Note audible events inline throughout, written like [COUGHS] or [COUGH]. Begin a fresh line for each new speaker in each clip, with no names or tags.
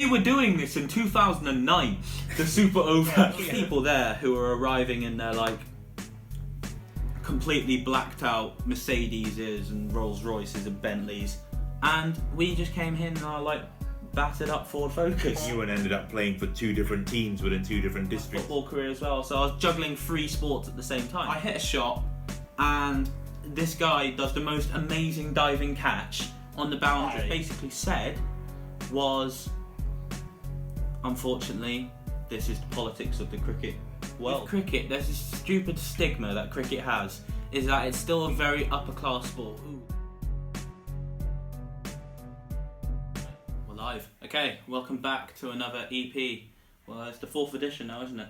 We were doing this in 2009. The super over [LAUGHS] people there who were arriving in their like completely blacked out Mercedeses and Rolls Royces and Bentleys, and we just came in in our like battered up Ford Focus.
You and ended up playing for two different teams within two different districts.
football career as well, so I was juggling three sports at the same time. I hit a shot, and this guy does the most amazing diving catch on the boundary. Basically, said was, unfortunately, this is the politics of the cricket world. With cricket, there's this stupid stigma that cricket has, is that it's still a very upper class sport. Ooh. We're live. Okay, welcome back to another EP. Well, it's the fourth edition now, isn't it?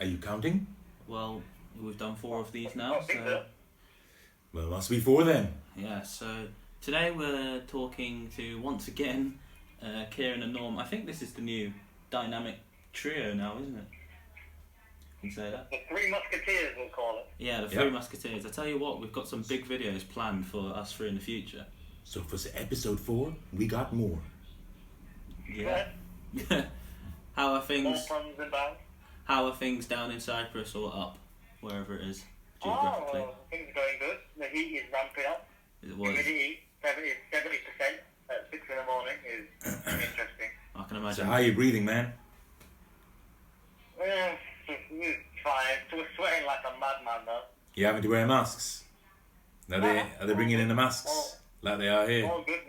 Are you counting?
Well, we've done four of these now, so
Well, must be four then.
yeah. So today we're talking to once again uh, Kieran and Norm. I think this is the new dynamic trio now, isn't it? You can say that.
The Three Musketeers, we'll call it.
Yeah, the Three
Yeah.
Musketeers. I tell you what, we've got some big videos planned for us three in the future.
So for episode four, we got more.
Yeah. [LAUGHS] how are things?
funds inbound.
How are things down in Cyprus or up, wherever it is
Oh,
geographically?
well, things are going good. The heat is ramping up.
It was.
Humidity, 70, 70% at 6 in the morning is [COUGHS] interesting.
I can
So
imagine.
how are you breathing, man?
It's [LAUGHS] fine. [LAUGHS] So we're sweating like a madman, though.
You having to wear masks? Are they are they bringing in the masks like they are here?
All good.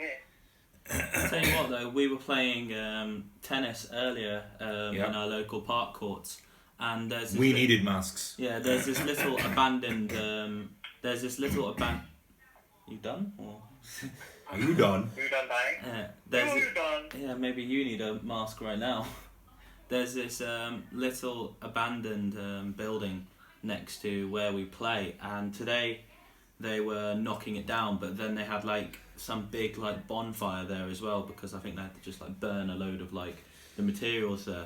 [COUGHS]
Tell you what though, we were playing um, tennis earlier um,
Yeah.
in our local park courts, and there's this
We
li-
needed masks.
yeah, there's this little [COUGHS] abandoned um, there's this little abandoned. You done? Or
Are [LAUGHS] you done? [LAUGHS]
Who done dying?
there's
Who
this-
done?
yeah, maybe you need a mask right now. [LAUGHS] There's this um, little abandoned um, building next to where we play, and today they were knocking it down, but then they had like some big like bonfire there as well because I think they had to just like burn a load of like the materials there.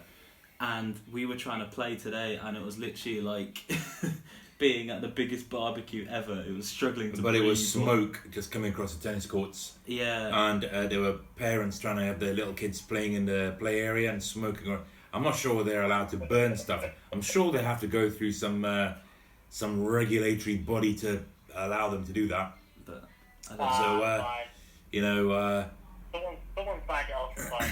And we were trying to play today, and it was literally like [LAUGHS] being at the biggest barbecue ever. It was struggling to.
But it was smoke just coming across the tennis courts,
Yeah.
and uh, there were parents trying to have their little kids playing in the play area and smoking. Or I'm not sure they're allowed to burn stuff. I'm sure they have to go through some uh, some regulatory body to allow them to do that.
but I don't know.
Ah,
So, uh. You know. Uh,
Someone, someone find it out fine.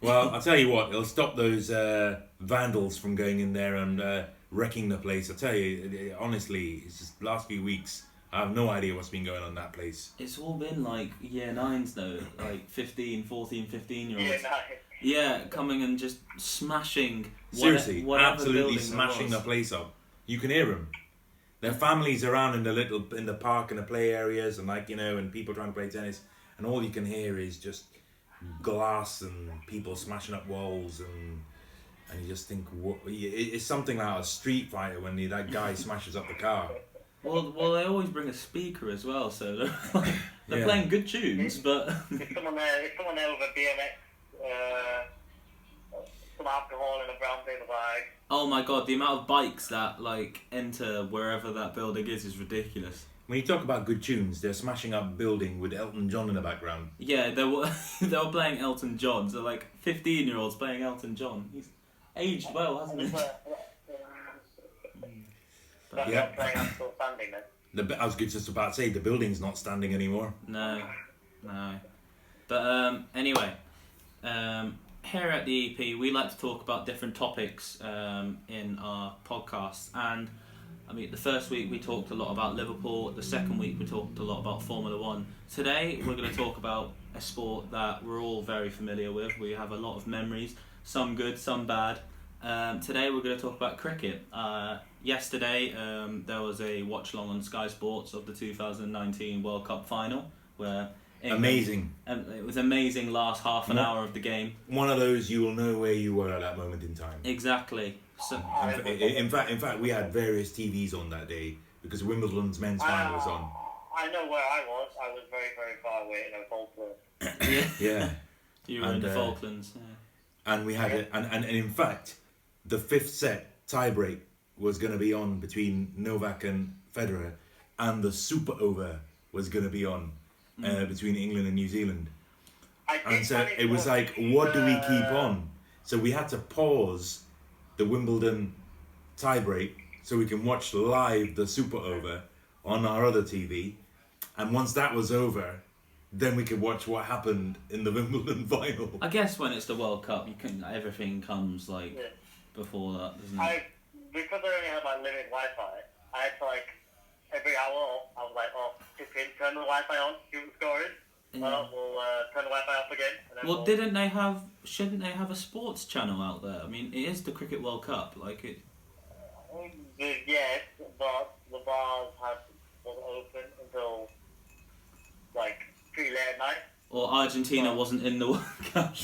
Well, I'll tell you what, it'll stop those uh, vandals from going in there and uh, wrecking the place. I tell you, it- it- honestly, it's just last few weeks, I have no idea what's been going on in that place.
It's all been like year nines though, [LAUGHS] like 15, 14, 15 year olds.
no.
Yeah, coming and just smashing. what-
Seriously,
whatever
absolutely
building
smashing
there
the place up. You can hear them. Their families around in the little in the park and the play areas, and like you know, and people trying to play tennis, and all you can hear is just glass and people smashing up walls and. And you just think, what? It's something out of Street Fighter when the, that guy smashes up the car.
Well, well, they always bring a speaker as well, so they're, like, [LAUGHS] they're
Yeah.
playing good tunes, but [LAUGHS]
Is someone there, is someone there with a BMX, uh, some alcohol in a brown paper bag?
oh my god, the amount of bikes that like enter wherever that building is is ridiculous.
When you talk about good tunes, they're smashing up a building with Elton John in the background.
Yeah, they were [LAUGHS] they were playing Elton John, so like fifteen year olds playing Elton John. He's aged well, hasn't he? [LAUGHS]
That's
Yeah.
not I'm still standing then.
The, I was just about to say the building's not standing anymore.
No, no. But um, anyway, um, here at the EP, we like to talk about different topics um, in our podcast. And I mean, the first week we talked a lot about Liverpool. The second week we talked a lot about Formula One. Today we're going to talk about a sport that we're all very familiar with. We have a lot of memories, some good, some bad. Um, today we're going to talk about cricket. Uh, yesterday um, there was a watch along on Sky Sports of the 2019 World Cup final where England-
Amazing.
um, it was amazing last half an
What?
hour of the game.
One of those you will know where you were at that moment in time.
Exactly. So,
In, in fact, in fact, we had various TVs on that day because Wimbledon's men's final was on.
I know where I was. I was very, very far away in a Falklands. [COUGHS]
yeah,
Yeah,
you were in the
uh,
Falklands. Yeah.
And we had it, and, and, and in fact, the fifth set tiebreak was going to be on between Novak and Federer, and the super over was going to be on uh, between England and New Zealand.
I
and so it was like,
watch,
what do we keep
uh,
on? So we had to pause the Wimbledon tiebreak so we can watch live the Super Over on our other TV, and once that was over, then we could watch what happened in the [LAUGHS] Wimbledon final.
I guess when it's the World Cup, you can everything comes like
Yeah.
before that, doesn't it?
I because I only had my limited Wi-Fi, I had to like every hour I was like, oh, just in, turn the Wi-Fi on, see what the score is.
Yeah.
Uh, we'll uh, turn the Wi-Fi off again. And then
Well,
we'll,
didn't they have? Shouldn't they have a sports channel out there? I mean, it is the Cricket World Cup. Like it.
The, yes, but the bars had wasn't open until like pretty late at night.
Or Argentina
Well-
wasn't in the World Cup.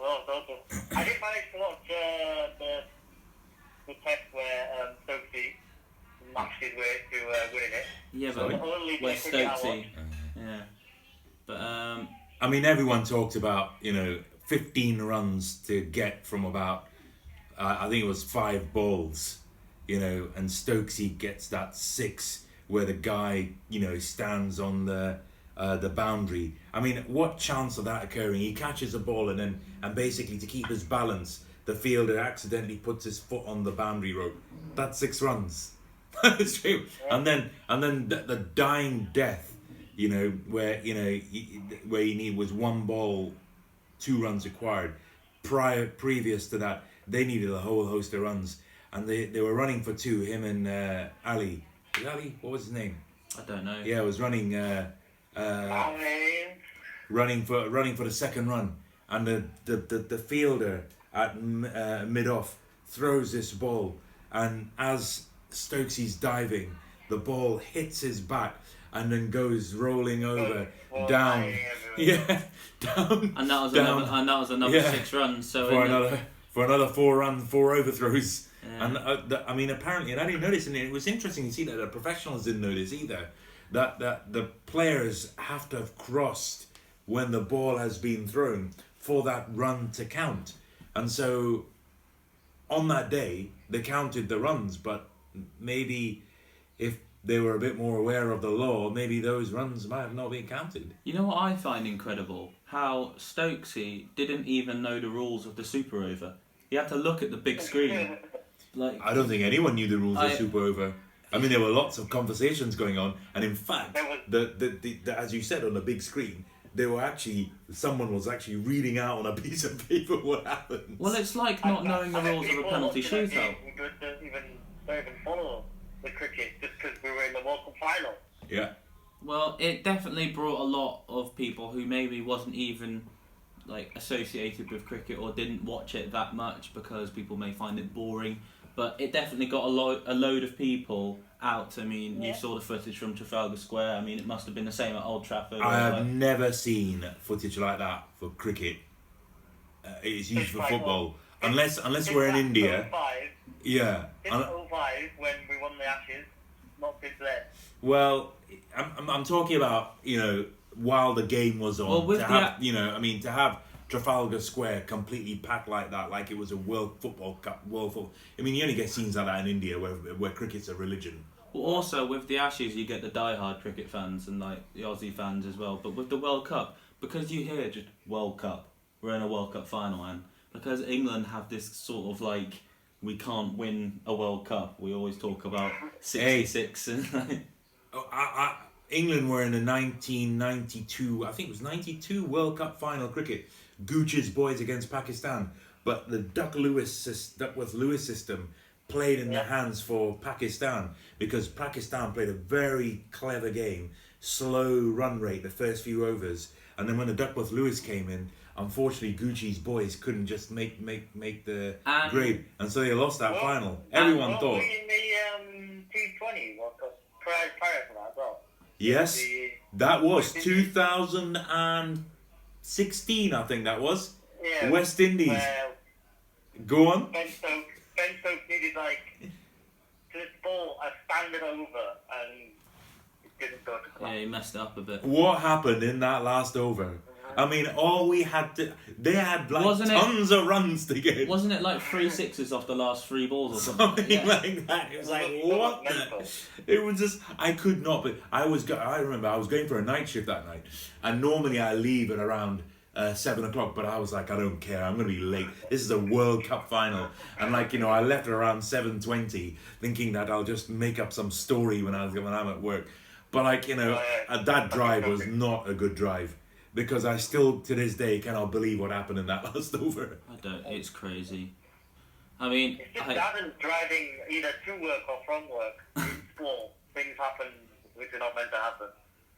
Well, it's open. I did manage to watch uh, the the test where um, Stokesy matched his way to uh, winning it.
yeah,
Sorry?
but
The only
where
bit of
Stokesy. Yeah, but um,
I mean, everyone talked about you know 15 runs to get from about uh, I think it was five balls, you know, and Stokesy gets that six where the guy you know stands on the uh, the boundary. I mean, what chance of that occurring? He catches a ball and then and basically to keep his balance, the fielder accidentally puts his foot on the boundary rope. That's six runs. [LAUGHS] That's true. And then and then the, the dying death, you know, where you know he- where he need was one ball, two runs required. Prior previous to that, they needed a whole host of runs, and they, they were running for two. Him and uh, Ali. Ali, what was his name?
I don't know.
Yeah, it was running. Uh, uh, running for running for the second run, and the the, the, the fielder at uh, mid off throws this ball, and as Stokesy's diving, the ball hits his back and then goes rolling over
Well,
down, [LAUGHS] yeah, down
And that was
down
another. And that was another
Yeah.
six runs. So
for
in the-
another for another four run, four overthrows.
Yeah.
And uh, the, I mean, apparently, and I didn't notice, and it was interesting to see that the professionals didn't notice either. That that the players have to have crossed when the ball has been thrown for that run to count, and so on that day they counted the runs, but maybe if they were a bit more aware of the law, maybe those runs might have not been counted.
You know what I find incredible? How Stokesy didn't even know the rules of the Super Over. He had to look at the big screen. [LAUGHS] Like
I don't think anyone knew the rules
I-
of Super Over. I mean, there were lots of conversations going on, and in fact,
There was-
the, the, the, the as you said on the big screen, there were actually someone was actually reading out on a [LAUGHS] piece of paper what happened.
well, it's like not
I-
knowing the
I think
rules of a penalty
watching that
shootout.
game Don't don't even don't even follow the cricket just because we were in the World Cup final.
yeah,
Well, it definitely brought a lot of people who maybe wasn't even like associated with cricket or didn't watch it that much because people may find it boring. But it definitely got a lo- a load of people out. I mean, you saw the footage from Trafalgar Square. I mean, it must have been the same at Old Trafford.
I have
like-
never seen footage like that for cricket. Uh, it's used for football,
well,
unless unless
Since
we're in India.
05,
Yeah,
Since
un-
05, when we won the Ashes, not since then.
Well, I'm, I'm, I'm talking about you know while the game was on.
Well, with
to
the
have,
a-
you know, I mean, to have Trafalgar Square completely packed like that, like it was a World Football Cup, World Football. I mean, you only get scenes like that in India where where cricket's a religion.
Well, also with the Ashes, you get the die-hard cricket fans and like the Aussie fans as well. But with the World Cup, because you hear just World Cup, we're in a World Cup final, and because England have this sort of like we can't win a World Cup, we always talk about sixty-six and [LAUGHS] like,
Oh, I, I, England were in the 1992, I think it was 92 World Cup final cricket. Gooch's boys against Pakistan, but the Duck Lewis Duckworth Lewis system played in the hands for Pakistan because Pakistan played a very clever game, slow run rate the first few overs, and then when the Duckworth Lewis came in, unfortunately Gooch's boys couldn't just make make make the
And-
grade, and so they lost that
Well,
final. Everyone
well,
thought,
the um, T20 World Cup prior, prior that well.
yes.
The,
That was
West Indies.
2016, I think that was.
yeah,
West Indies.
Where
Go on.
Ben Stokes, Ben Stokes needed like to ball a standard over and it didn't go to
yeah, he messed up a bit.
What happened in that last over? I mean, all we had to, they had like
Wasn't it-
tons of runs to get.
Wasn't it like three sixes off the last three balls or something?
Something
Yeah.
like that. It was like, what? The? It was just, I could not. But I was, go- I remember I was going for a night shift that night, and normally I leave at around uh, seven o'clock. But I was like, I don't care. I'm gonna be late. This is a World Cup final, and like you know, I left at around seven twenty, thinking that I'll just make up some story when I was when I'm at work. But like you know,
Oh, yeah.
uh, that drive was not a good drive. Because I still, to this day, cannot believe what happened in that [LAUGHS] last over.
I don't. It's crazy. I mean,
It's just
I,
that and driving either to work or from work. [LAUGHS] In school, things happen which are not meant to happen.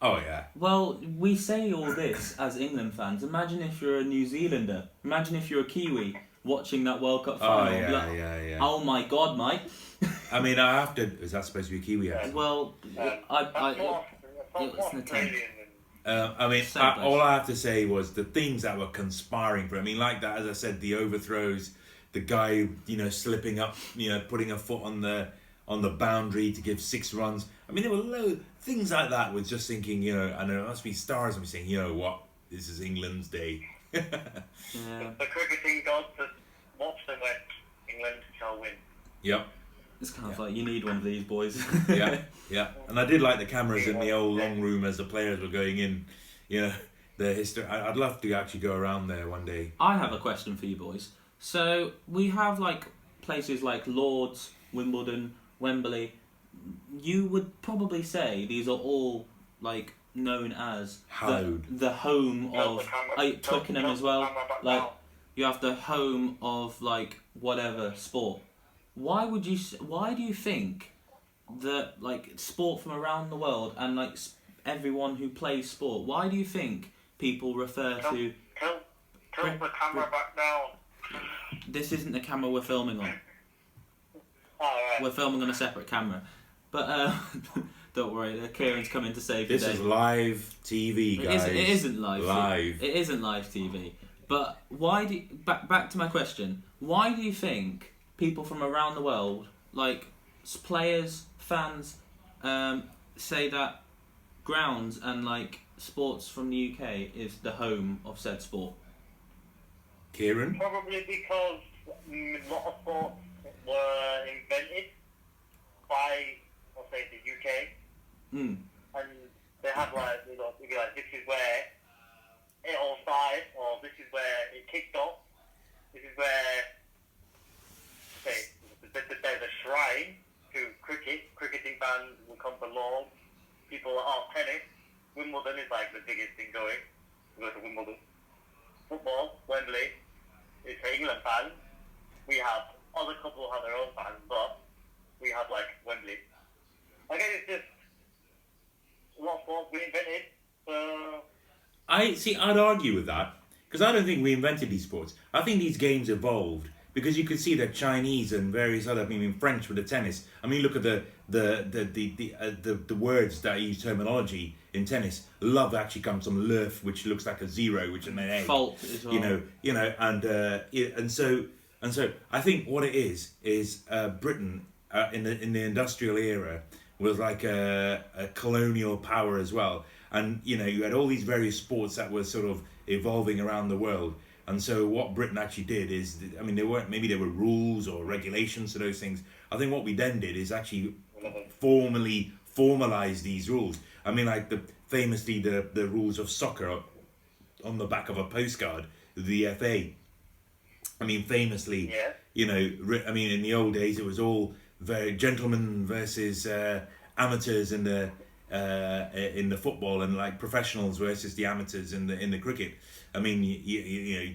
Oh yeah.
well, we say all this as England fans. Imagine if you're a New Zealander. Imagine if you're a Kiwi watching that World Cup final.
Oh yeah,
Like,
yeah, yeah.
Oh my God, mate.
I mean, I have to. Is that supposed to be a Kiwi accent?
Well,
Um,
I,
that's
I,
more, that's
it's
more
an attempt.
Australian than
Um, I mean,
So
I, all I have to say was the things that were conspiring for. I mean, like that, as I said, the overthrows, the guy, you know, slipping up, you know, putting a foot on the on the boundary to give six runs. I mean, there were loads things like that. Was just thinking, you know, and there must be stars. I'm saying, you know what, this is England's day. [LAUGHS]
yeah,
the cricketing gods that watched and went, England shall win.
yep.
It's kind of like you need one of these boys. [LAUGHS]
yeah, [LAUGHS] yeah. And I did like the cameras in the old long room as the players were going in. You know, the history. I- I'd love to actually go around there one day.
I have a question for you boys. So we have like places like Lords, Wimbledon, Wembley. You would probably say these are all like known as the, the home of
camera-
like
tilt-
Twickenham as well. Like you have the home of like whatever sport. Why would you? Why do you think that like sport from around the world and like s- everyone who plays sport? Why do you think people refer to
Tilt, tilt the camera back down.
this? Isn't the camera we're filming on?
Alright.
We're filming on a separate camera, but uh, [LAUGHS] don't worry, uh, Kieran's coming to save
This
the day.
This is live TV, guys.
isn't, it isn't live.
Live.
It isn't live TV. But why do you, back back to my question? Why do you think people from around the world, like players, fans, um, say that grounds and like sports from the UK is the home of said sport?
Kieran?
Probably because mm, a lot of sports were invented by, I'll say, the UK,
Hmm.
and they have like, you know, you'd be like, this is where it all started, or this is where it kicked off. This is where, say, th- th- there's a shrine to cricket. Cricketing fans will come for long. People are tennis. Wimbledon is like the biggest thing going. We go to Wimbledon. Football, Wembley. It's for England fans. We have other couples have their own fans, but we have like Wembley. I guess it's just of sports we invented. So
I see. I'd argue with that because I don't think we invented these sports. I think these games evolved because you could see that Chinese and various other. I mean, French with the tennis. I mean, look at the the the the the, uh, the, the words that use terminology in tennis. Love actually comes from l'oeuf, which looks like a zero, which is an egg.
Fault as well.
you know, you know, and uh, yeah, and so and so I think what it is is uh, Britain uh, in the in the industrial era was like a, a colonial power as well, and you know you had all these various sports that were sort of evolving around the world. And so what Britain actually did is, I mean, there weren't maybe there were rules or regulations to those things. I think what we then did is actually formally formalize these rules. I mean, like the famously the the rules of soccer on the back of a postcard, the FA. I mean, famously,
Yeah.
you know, I mean, in the old days, it was all very gentlemen versus uh, amateurs in the uh, in the football, and like professionals versus the amateurs in the in the cricket. I mean, you, you, you know,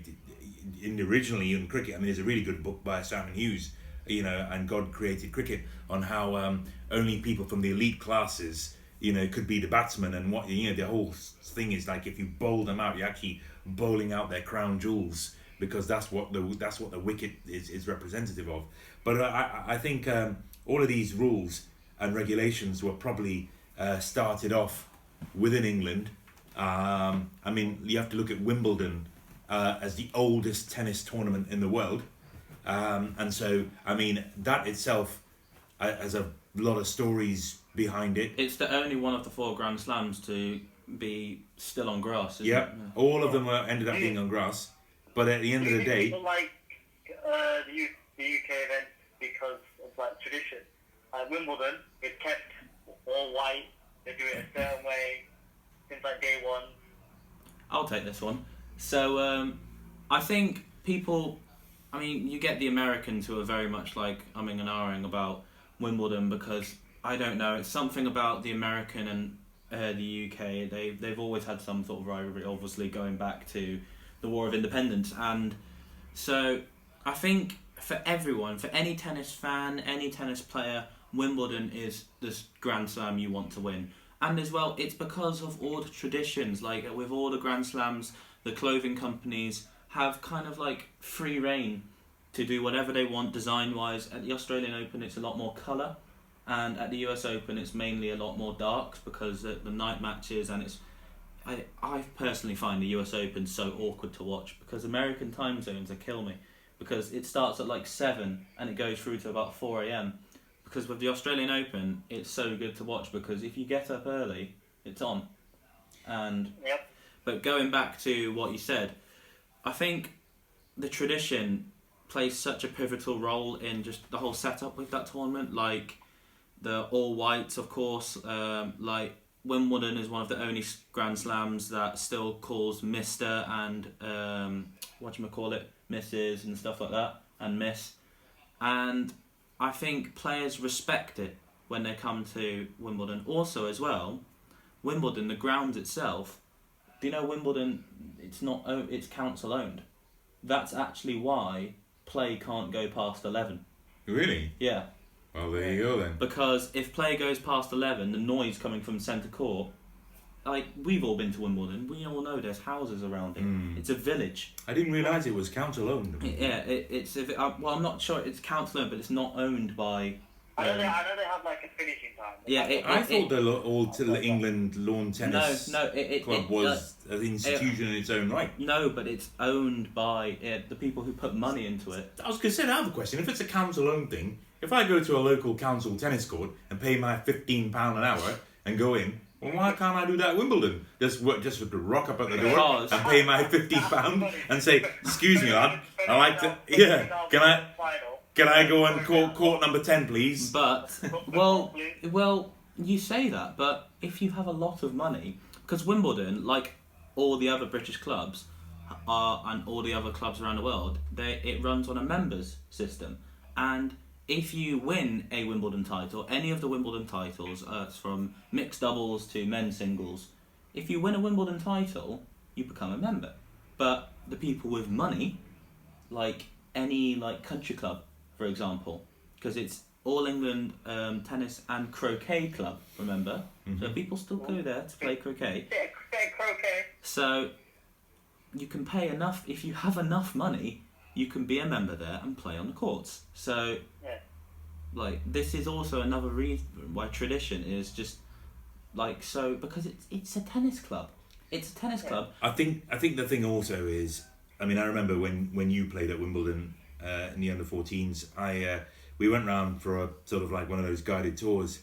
in originally in cricket, I mean, there's a really good book by Simon Hughes, you know, and God created cricket on how um, only people from the elite classes, you know, could be the batsman, and what you know, the whole thing is like if you bowl them out, you're actually bowling out their crown jewels because that's what the that's what the wicket is, is representative of. But I I, I think um, all of these rules and regulations were probably uh, started off within England. Um, I mean, you have to look at Wimbledon uh, as the oldest tennis tournament in the world, um, and so I mean that itself uh, has a lot of stories behind it.
It's the only one of the four Grand Slams to be still on grass. Isn't
Yep.
it? Yeah.
All of them were, ended up being on grass. But at the end of the day,
like uh, the, U- the UK event because of like tradition. Like Wimbledon, it kept all white. They do it a certain way since like day one.
I'll take this one. So um, I think people, I mean, you get the Americans who are very much like umming and ahhing about Wimbledon because I don't know, it's something about the American and uh, the UK. They they've always had some sort of rivalry, obviously going back to the War of Independence, and so I think for everyone, for any tennis fan, any tennis player, Wimbledon is the Grand Slam you want to win. And as well, it's because of all the traditions. Like with all the Grand Slams, the clothing companies have kind of like free reign to do whatever they want design wise. At the Australian Open, it's a lot more colour, and at the US Open, it's mainly a lot more darks because the, the night matches and it's. I, I personally find the US Open so awkward to watch because American time zones are kill me because it starts at like 7 and it goes through to about 4 a.m. Because with the Australian Open, it's so good to watch because if you get up early, it's on. And
Yep.
but going back to what you said, I think the tradition plays such a pivotal role in just the whole setup with that tournament. Like the all whites, of course. Um, like Wimbledon is one of the only Grand Slams that still calls Mister and um, what you call it, Mrs. and stuff like that, and Miss. And I think players respect it when they come to Wimbledon. Also, as well, Wimbledon, the ground itself. Do you know Wimbledon? It's not. It's council owned. That's actually why play can't go past eleven.
really?
Yeah,
Well, there you go then.
because if play goes past eleven, the noise coming from centre court. Like we've all been to Wimbledon, we all know there's houses around it.
Mm.
It's a village.
I didn't realise it was council owned.
Yeah, it, it's if it, uh, well, I'm not sure it's council owned, but it's not owned by.
I know, they,
um,
I know they have like a finishing time.
Yeah, it-
I
it-
thought the lo- old t- England lawn tennis
no, no, it, it,
club
it-
was an institution in its own right.
no, but it's owned by uh, the people who put money into it.
I was going to say another question. If it's a council owned thing, if I go to a local council tennis court and pay my fifteen pound an hour and go in, well, why can't I do that at Wimbledon? Just wo- just rock up at the door and pay my fifteen pound and say, "Excuse me, lad, I like to. Yeah, can I can I go on court court number ten, please?"
But well, well, you say that, but if you have a lot of money, because Wimbledon, like all the other British clubs, are and all the other clubs around the world, they it runs on a members system, and if you win a Wimbledon title, any of the Wimbledon titles, uh, it's from mixed doubles to men's singles, if you win a Wimbledon title, you become a member. But the people with money, like any like country club, for example, because it's All England um, Tennis and Croquet Club. Remember, so people still go there to play croquet.
Bit of, bit of croquet.
So you can pay enough if you have enough money. You can be a member there and play on the courts. So,
Yeah.
like, this is also another reason why tradition is just like so because it's it's a tennis club. It's a tennis
Yeah.
club.
I think I think the thing also is, I mean, I remember when when you played at Wimbledon uh, in the under 14s, I uh, we went round for a sort of like one of those guided tours,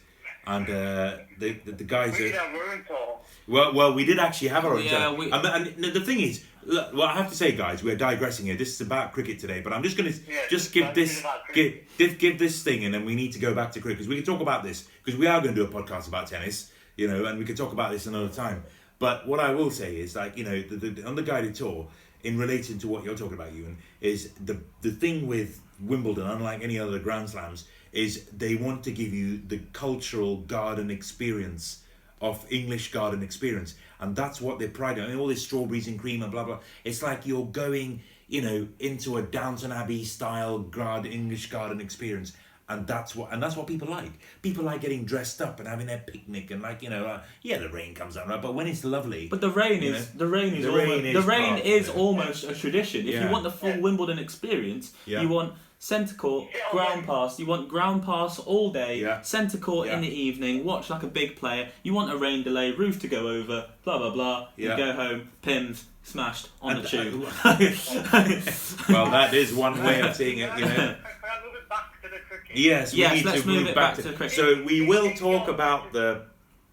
and uh, the, the the guys
We
that
did a room tour.
Well, well, we did actually have our own.
Yeah, we-
And, and the thing is, look, well, I have to say, guys, we're digressing here. This is about cricket today, but I'm just going to
Yeah,
just give this give, give give this thing, and then we need to go back to cricket because we can talk about this because we are going to do a podcast about tennis, you know, and we can talk about this another time. But what I will say is, like, you know, the, the, on the guided tour, in relation to what you're talking about, Euan, is the the thing with Wimbledon, unlike any other Grand Slams, is they want to give you the cultural garden experience of English garden experience, and that's what they pride on. I mean, all this strawberries and cream and blah blah. It's like you're going, you know, into a Downton Abbey style garden English garden experience, and that's what and that's what people like. People like getting dressed up and having their picnic and like you know, uh, yeah, the rain comes down, right? But when it's lovely,
But the rain is
know?
the rain is
The
almost,
rain
the
is
rain is almost a tradition. If
Yeah.
you want the full Wimbledon experience,
Yeah.
you want centre court,
Yeah,
ground pass. You want ground pass all day,
Yeah.
centre court in the evening. Watch like a big player. You want a rain delay, roof to go over, blah blah blah.
Yeah.
You go home, Pimm's smashed on
And-
the tube. [LAUGHS]
well, that is one way of seeing it, you know.
Can I move it back to the cricket?
Yes, we
Yes,
need
let's
to
move
move
it
back,
back
to,
to cricket.
So we will talk about the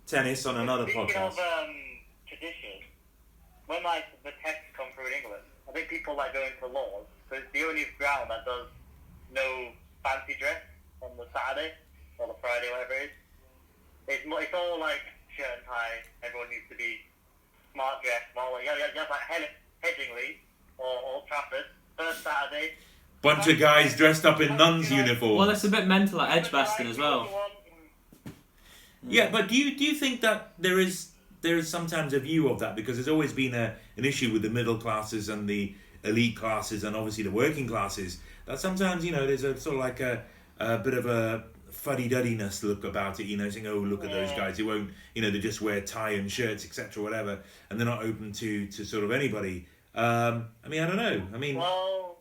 tennis on another
Speaking
podcast.
of um, tradition, when like the tests come through in England, I think people like going to Lords, so it's the only ground that does no fancy dress on the Saturday or the Friday, whatever it is. It's, it's all like shirt and tie. Everyone needs to be smart dressed. Well, like, yeah, yeah, just like Head- Headingley or Old Trafford, first Saturday.
Bunch of guys dressed up in nuns' uniforms.
Well, that's a bit mental at Edgbaston as well.
Yeah, but do you do you think that there is there is sometimes a view of that because there's always been a an issue with the middle classes and the elite classes and obviously the working classes that sometimes you know there's a sort of like a, a bit of a fuddy duddiness look about it you know saying oh look at those guys. They won't you know they just wear tie and shirts etc whatever and they're not open to to sort of anybody. Um I mean I don't know. I mean
Well,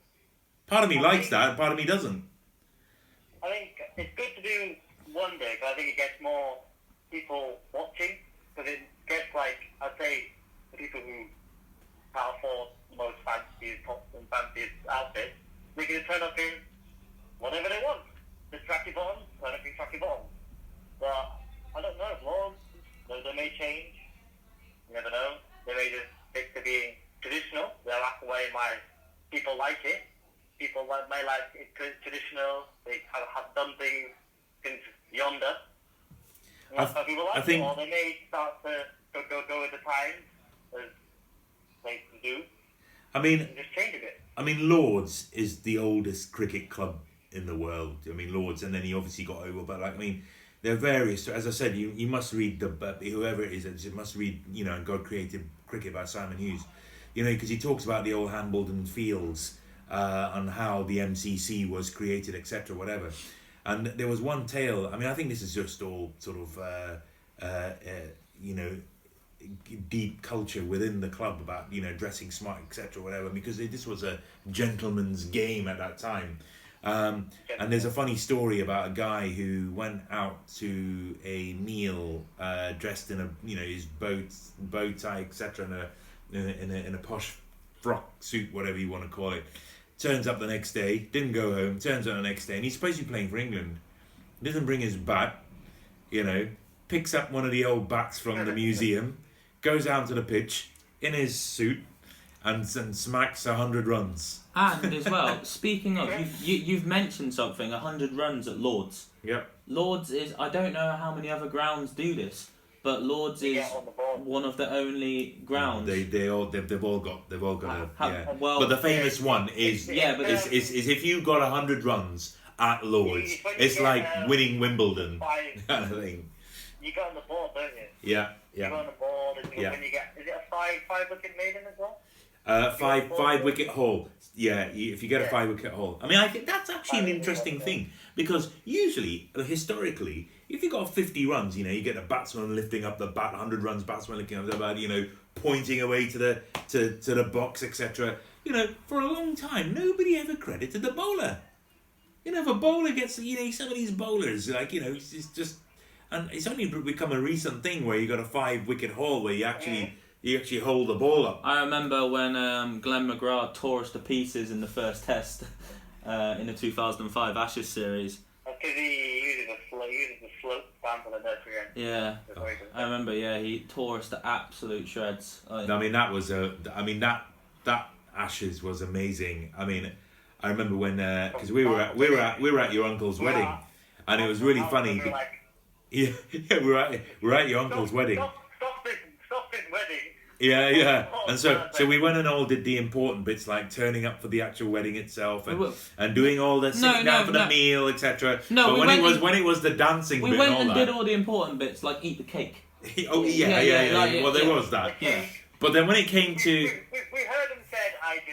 part of me likes that part of me doesn't.
I think it's good to do one day because I think it gets more people watching because it gets like I'd say the people who can't afford most fancy top and fanciest outfits, they can turn up in whatever they want. The tracky bottoms, turn up in tracky bottoms. But I don't know, Lord, they, they may change. You never know. They may just stick to being traditional. They'll act the way my people like it people like, may like it traditional. They have, have done things since yonder.
I
that's how people like
I think-
it. Or they may start to go, go, go with the times, as they do,
I mean
just change a bit.
I mean, Lords is the oldest cricket club in the world. I mean, Lords, and then he obviously got over. But like, I mean, there are various. As I said, you you must read the whoever it is, you must read. You know, God created cricket by Simon Hughes. You know, because he talks about the old Hambledon Fields uh, and how the MCC was created, etc., whatever. And there was one tale. I mean, I think this is just all sort of, uh, uh, uh, you know, deep culture within the club about you know dressing smart etc whatever because this was a gentleman's game at that time. Um, and there's a funny story about a guy who went out to a meal uh, dressed in a you know his bow bow tie etc in a, in a in a in a posh frock suit whatever you want to call it. Turns up the next day didn't go home turns up the next day and he's supposed to be playing for England. Doesn't bring his bat you know picks up one of the old bats from the [LAUGHS] museum goes out to the pitch in his suit and, and smacks 100 runs.
And as well, [LAUGHS] speaking of, you've, you, you've mentioned something, 100 runs at Lords.
Yep.
Lords is, I don't know how many other grounds do this, but Lords is
on
one of the only grounds.
They they all they've, they've all got they've all got a
How-
yeah.
well-
but the famous one is
Yeah, but
is, is, is if you got 100 runs at Lords, it's like
uh,
winning Wimbledon
Five, [LAUGHS]
kind of thing.
you get on the ball, don't you?
Yeah,
You go
yeah.
the ball, and
Yeah.
when you get, is it a five, five wicket maiden as well?
Uh, five five wicket haul. Yeah, if you get a five wicket haul. I mean, I think that's actually an interesting thing because usually, historically, if you got 50 runs, you know, you get a batsman lifting up the bat, 100 runs, batsman lifting up the bat, you know, pointing away to the to, to the box, etc. You know, for a long time, nobody ever credited the bowler. You know, if a bowler gets, you know, some of these bowlers, like, you know, it's just, and it's only become a recent thing where you got a five wicket haul where you actually, you actually hold the ball up.
I remember when um, Glenn McGrath tore us to pieces in the first test [LAUGHS] uh, in the 2005 Ashes series.
Because he uses the slope, uses the slope down to the nursery end.
Yeah,
That's very good.
I remember. Yeah, he tore us to absolute shreds. I-
I mean, that was a. I mean that that Ashes was amazing. I mean, I remember when because we were at, we were at, we were at your uncle's wedding, and it was really funny.
like,
Yeah, [LAUGHS] yeah, we're at we were at your uncle's
stop,
wedding.
Stop, stop stop this wedding.
Yeah, yeah.
Oh,
And so so we went and all did the important bits like turning up for the actual wedding itself and, and doing all the sitting
no,
down for the
no.
meal, etc.
No,
but
we
when it was
and-
when it was the dancing
we
bit
went
and all
and
that.
did all the important bits, like eat the cake. [LAUGHS]
oh yeah, yeah,
Yeah,
yeah.
yeah, like,
well, there
yeah.
was that.
Yeah.
But then when it came to
we, we, we heard him said, I do,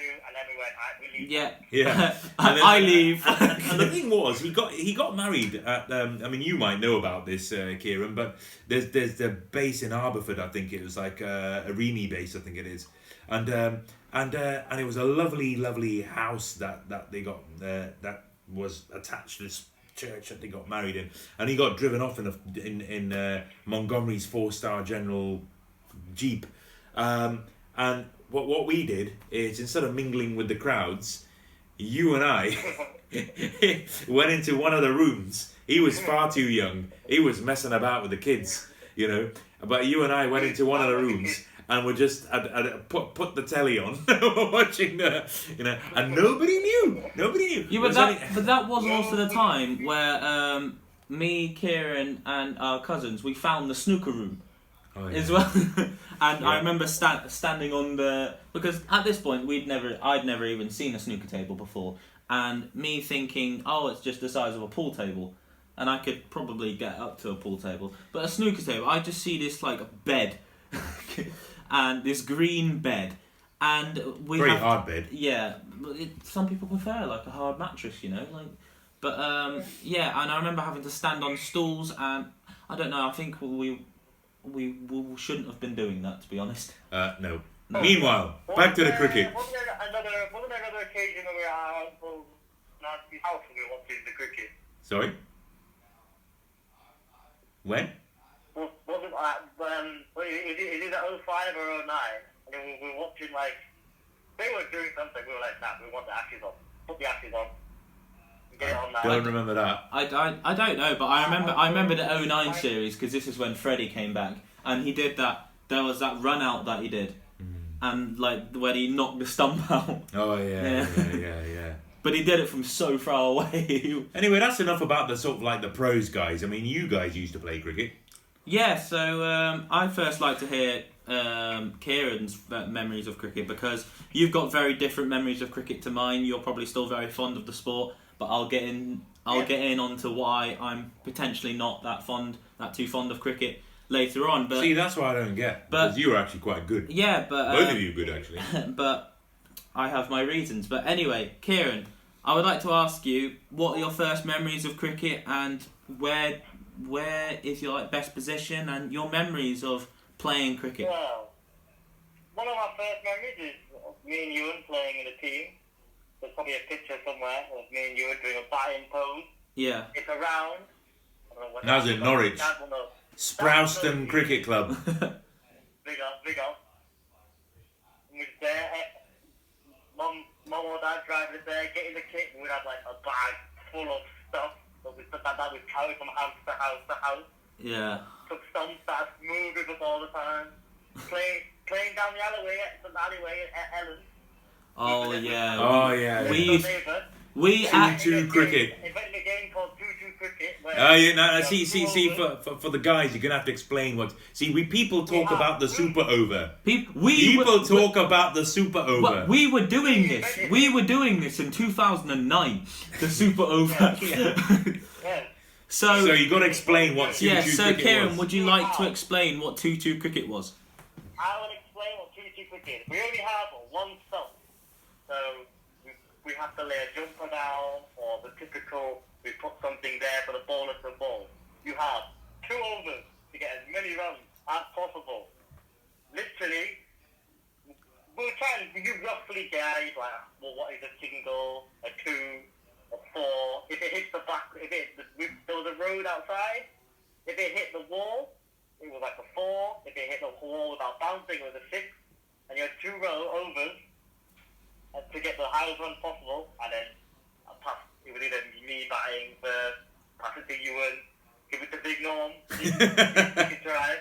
[LAUGHS] [LAUGHS] and then we went, I, we leave.
Yeah.
Yeah.
I,
then-
I leave.
and, and the thing was, he got he got married at. Um, I mean, you might know about this, uh, Kieran, but there's there's the base in Arborfield. I think it was like uh, a REME base. I think it is, and um, and uh, and it was a lovely, lovely house that that they got uh, that was attached to this church that they got married in, and he got driven off in a, in in uh, Montgomery's four star General Jeep, um, and what what we did is instead of mingling with the crowds, you and I [LAUGHS] went into one of the rooms. He was far too young. He was messing about with the kids, you know. But you and I went into one of the rooms and we're just I'd, I'd put put the telly on, [LAUGHS] watching the, you know, and nobody knew, nobody knew.
Yeah, but that,
only-
but that was also the time where um, me, Kieran, and our cousins we found the snooker room
Oh, yeah.
as well, [LAUGHS] and I remember sta- standing on the because at this point we'd never I'd never even seen a snooker table before, and me thinking, oh, it's just the size of a pool table, and I could probably get up to a pool table, but a snooker table, I just see this like bed, [LAUGHS] and this green bed, and we
Very
have
hard bed.
yeah, but it, some people prefer like a hard mattress, you know, like. But um, yeah, and I remember having to stand on stools, and I don't know. I think we we, we shouldn't have been doing that, to be honest.
Uh, no.
No.
Meanwhile, back to the
Wasn't
cricket.
Wasn't there another, wasn't there another occasion when we were at our uncle's Nancy's house and we were watching the cricket?
Sorry. When?
Was, wasn't that, um, was it, is it 05 or 09? And then we we were watching, like, they were doing something. We were like, nah, we want the ashes on. Put the ashes on. Get it on now.
Don't remember that.
I, I, I don't know, but I remember I remember the 09 series because this is when Freddie came back, and he did that. There was that run out that he did, and like when he knocked the stump [LAUGHS] out,
Oh yeah,
Yeah.
yeah, yeah, yeah.
but he did it from so far [LAUGHS] away.
Anyway, that's enough about the sort of like the pros guys. I mean, you guys used to play cricket.
Yeah, so um, I first like to hear um, Kieran's uh, memories of cricket because you've got very different memories of cricket to mine. You're probably still very fond of the sport, but I'll get in. I'll
Yeah.
get in onto why I'm potentially not that fond, that too fond of cricket later on. But
See, that's what I don't get.
but-
because you were actually quite good.
yeah, but
Both
uh,
of you good actually. [LAUGHS]
but I have my reasons. But anyway, Kieran, I would like to ask you what are your first memories of cricket and where where is your like, best position and your memories of playing cricket.
Well, one of my first memories is me and Euan playing in a team. There's probably a picture somewhere of me and you doing a batting pose.
Yeah.
It's around. I don't know what
That was in Norwich.
Dad.
Sprowston Cricket Club.
Big up, big up. And we're there. eh, Mum, mum or dad driving us there, getting the kit, and we'd have like a bag full of stuff that we put that, that we carry from house to house to house.
yeah.
Took stumps that moved with us all the time. [LAUGHS] Playing, playing down the alleyway, the alleyway at Ellen.
Oh yeah.
Oh yeah.
We
yeah.
used- We
Two- two cricket.
Invented a game called two two cricket.
Oh yeah, no, no, see, see, see. For, for, for the guys, you're gonna have to explain what. See, we people talk
Yeah.
about the super over.
People, we
People
were,
talk about the super over.
Well, we were doing this. We were doing this in 2009. The [LAUGHS] Super Over.
Yeah. [LAUGHS]
so,
so you got to explain what super
yeah.
two
So,
cricket
Kieran,
was.
would you like to explain what two-two cricket was?
I will explain what two two cricket is. We only have one stump, so we, we have to lay a jumper down, or the typical we put something there for the bowler to bowl. You have two overs to get as many runs as possible. Literally, we'll try and you roughly gauge like, well, what is a single, a two, a four. If it hits the back, if it if there was a road outside, if it hit the wall, it was like a four. If it hit the wall without bouncing, it was a six. And you had two row overs to get the highest run possible. And then a pass, it was either me batting first, pass it to Euan, give it to Big Norm, [LAUGHS] he, he try.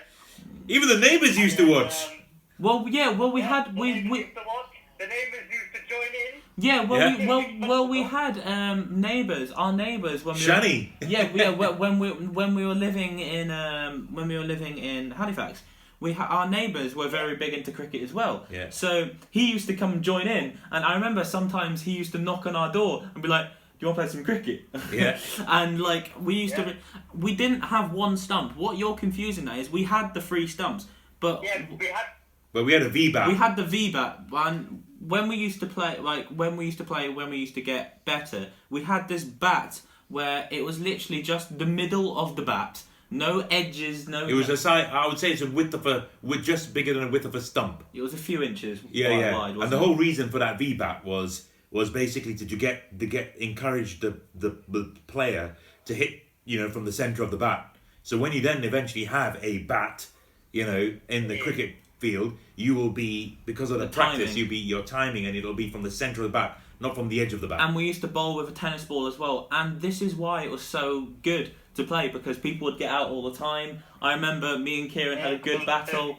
Even the neighbours used to watch.
um,
Well, yeah. Well, we
yeah,
had
the
we,
neighbours
we
used to watch. The neighbours used to join in.
yeah. Well,
Yeah.
we well well we [LAUGHS] had um, neighbours. Our neighbours when we were, yeah, yeah. [LAUGHS] When we when we were living in um, when we were living in Halifax, we ha- our neighbours were very big into cricket as well.
Yeah.
So he used to come and join in, and I remember sometimes he used to knock on our door and be like, "Do you want to play some cricket?"
Yeah. [LAUGHS]
and like we used
Yeah.
to, we didn't have one stump. What you're confusing that is we had the three stumps, but
Yeah, we had
But we had a VBAT.
we had the VBAT, and when we used to play, like when we used to play, when we used to get better, we had this bat where it was literally just the middle of the bat, no edges, no.
it was a size. I would say it's a width of a, with just bigger than a width of a stump.
It was a few inches
Yeah,
wide,
yeah.
wide,
and
wasn't
the
it?
whole reason for that VBAT was was basically to, to get to get encourage the, the the player to hit you know from the center of the bat. So when you then eventually have a bat, you know, in the
Yeah.
cricket field, you will be because of the,
The
practice,
timing.
you'll be your timing, and it'll be from the center of the bat, not from the edge of the bat.
and we used to bowl with a tennis ball as well. And this is why it was so good to play because people would get out all the time. I remember me and Kieran had a good battle.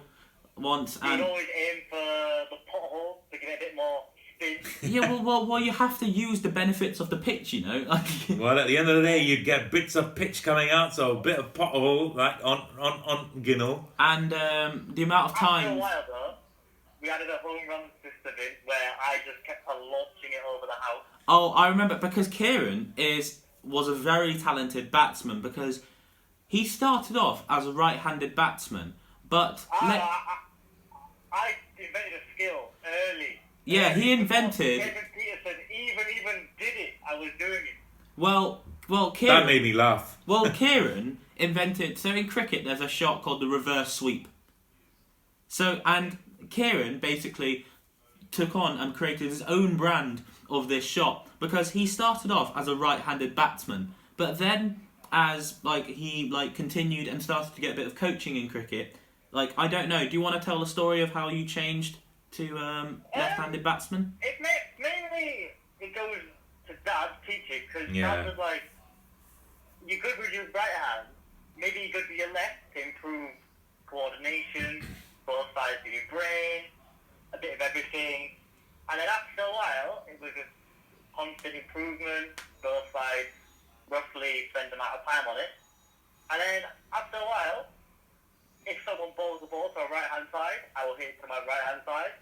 once,
You'd always aim for the pothole to give it a bit more [LAUGHS]
yeah, well, well, well, you have to use the benefits of the pitch, you know. [LAUGHS]
Well, at the end of the day, you'd get bits of pitch coming out, so a bit of pothole like on on on Ginnell.
and um, the amount of
After a
times.
while, though, we added a home run system in where I just kept on launching it over the house.
Oh, I remember because Kieran is was a very talented batsman because he started off as a right-handed batsman, but
I,
let-
I, I, I invented a skill early.
Yeah, he invented-
Kevin Pietersen even even did it. I was doing it.
well, well,
That made me laugh.
Well, [LAUGHS] Kieran invented. So in cricket, there's a shot called the reverse sweep. So and Kieran basically took on and created his own brand of this shot because he started off as a right-handed batsman, but then as like he like continued and started to get a bit of coaching in cricket. Like I don't know. Do you want to tell the story of how you changed to um, left-handed batsman?
It may, mainly it goes to dad teaching because
Yeah.
dad was like, "You're good with your right hand. Maybe you're good with your left to improve coordination, both sides of your brain, a bit of everything." And then after a while, it was just constant improvement, both sides roughly spend amount of time on it. And then after a while, if someone bowls the ball to a right hand side, I will hit it to my right hand side.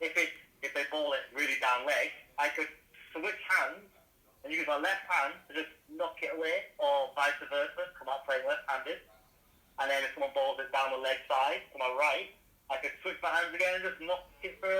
If it if they ball it really down leg, I could switch hands and use my left hand to just knock it away, or vice versa, come out playing left handed. And then if someone bowls it down the leg side to my right, I could switch my hands again and just knock it for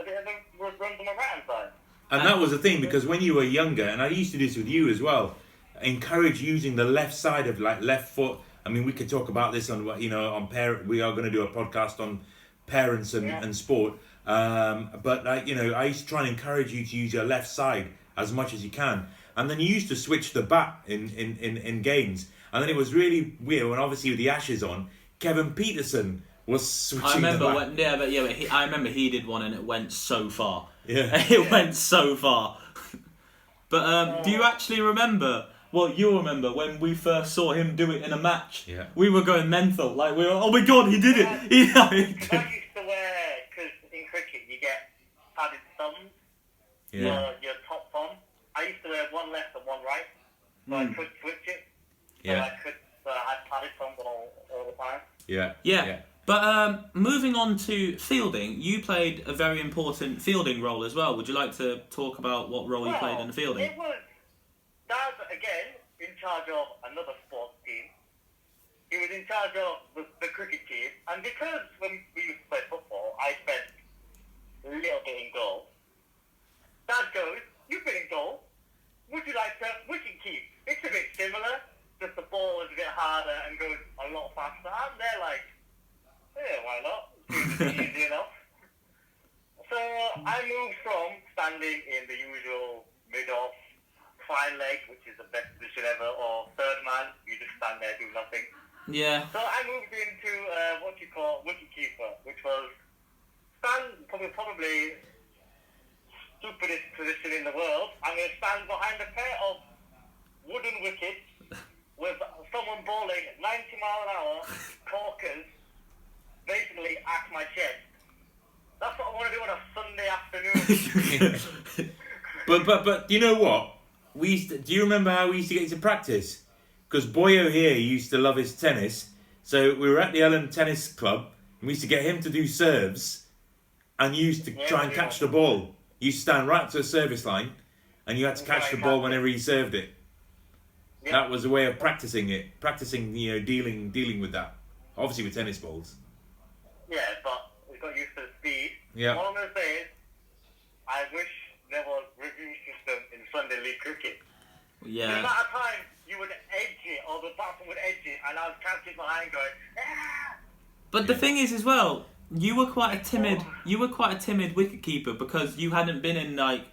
a bit of a run to my right hand side.
And that was the thing because when you were younger, and I used to do this with you as well, encourage using the left side of like left foot. I mean, we could talk about this on what you know on parent. We are going to do a podcast on parents and,
Yeah.
and sport. Um, but like you know, I used to try and encourage you to use your left side as much as you can, and then you used to switch the bat in in in, in games. And then it was really weird when obviously with the Ashes on, Kevin Pietersen was switching
I remember
the bat.
when yeah, but yeah, but he, I remember he did one and it went so far.
Yeah. [LAUGHS]
it went so far. [LAUGHS] but um, do you actually remember? Well, you remember when we first saw him do it in a match.
Yeah.
We were going mental. Like we were, oh my god, he did it. [LAUGHS] He,
I used to wear, because in cricket you get padded thumbs.
yeah.
your, your top thumb. I used to wear one left and one right, so I
Hmm.
could switch it. So
Yeah.
I could, so I had padded thumbs all, all the time.
Yeah.
Yeah. But um, moving on to fielding, you played a very important fielding role as well. Would you like to talk about what role you played in the fielding?
It was Dad again in charge of another sports team. He was in charge of the, the cricket team, and because when we used to play football, I spent a little bit in goal. Dad goes, "You've been in goal. Would you like to wicket keep?" It's a bit similar, just the ball is a bit harder and goes a lot faster. And they're like, "Yeah, why not? [LAUGHS] Easy enough." So I moved from standing in the usual mid-off, fine leg, which is the best position ever, or third man, you just stand there, do nothing.
Yeah.
So I moved into uh, what you call wicketkeeper, which was stand probably probably stupidest position in the world. I'm going to stand behind a pair of wooden wickets with someone bowling 90 mile an hour [LAUGHS] corkers basically at my chest. That's what I want to do on a Sunday afternoon. [LAUGHS]
But but but you know what? We used to, do you remember how we used to get to practice? Because Boyo here used to love his tennis, so we were at the Elland Tennis Club and we used to get him to do serves, and you used to
Yeah,
try and catch the ball. You stand right up to the service line, and you had to catch the ball whenever he served it.
Yeah.
That was a way of practicing it, practicing you know dealing dealing with that. Obviously with tennis balls.
Yeah, but we got used to the speed.
Yeah.
All I'm going to say is, I wish there was review system in Sunday League cricket. Yeah. The
yeah.
amount of time you would edge it, or the batsman would edge it, and I was counting behind going, ah!
But the thing is, as well, you were quite a timid. You were quite a timid wicketkeeper because you hadn't been in like,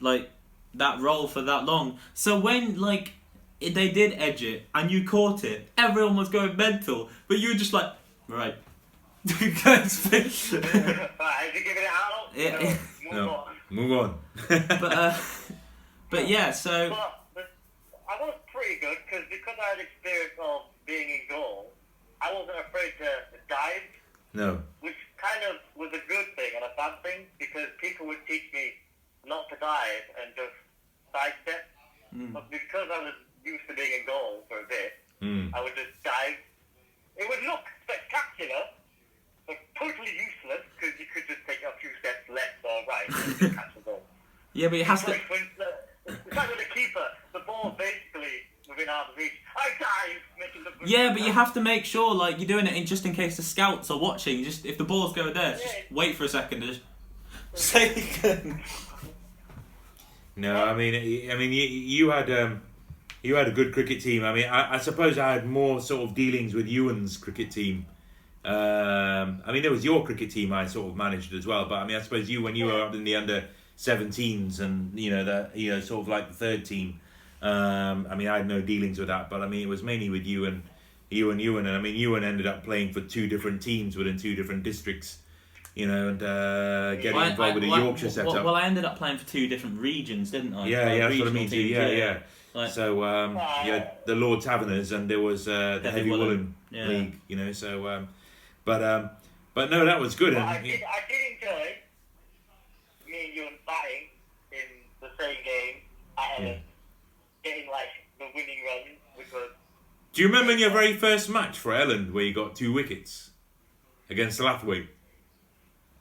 like that role for that long. So when like it- they did edge it and you caught it, everyone was going mental. But you were just like, right. [LAUGHS] but
Right, is he giving it out?
Yeah,
No, move
No.
on.
Move on.
uh, [LAUGHS] but yeah. So
But, but I was pretty good because because I had experience of being in goal, I wasn't afraid to, to dive,
no.
which kind of was a good thing and a bad thing because people would teach me not to dive and just sidestep. But because I was used to being in goal for a bit,
Mm.
I would just dive. It would look spectacular, but totally useless because you could just take a few steps left or right and catch the ball. [LAUGHS]
Yeah, but it has
It's
to.
like when the- it's like with the keeper, the ball basically within arm's reach. I dive, making the.
Yeah, but you have to make sure like you're doing it in just in case the scouts are watching. Just if the ball's going there, just
Yeah.
wait for a second. Just [LAUGHS] say again.
No, I mean, I mean, you, you had um, you had a good cricket team. I mean, I, I suppose I had more sort of dealings with Euan's cricket team. Um, I mean, there was your cricket team I sort of managed as well. But I mean, I suppose you when you were up in the under 17s and you know the you know sort of like the third team. Um, I mean, I had no dealings with that, but I mean, it was mainly with you and you and Euan. And I mean, Euan ended up playing for two different teams within two different districts. You know, and uh, getting
Well, I-
involved with the
well,
Yorkshire setup.
Well, well, I ended up playing for two different regions, didn't I?
Yeah,
Like,
yeah, that's what I mean. Too.
teams,
Yeah, yeah.
Like-
so um, you had the Lord Taverners and there was uh, the
Heavy
Heavy
Woollen.
Woollen
Yeah.
League. You know, so um, but um, but no, that was good.
But
And,
I did, I did enjoy me and you and batting in the same game at Elland, getting like the winning run, which was
do you remember in your very first match for Elland where you got two wickets against Slaithwaite?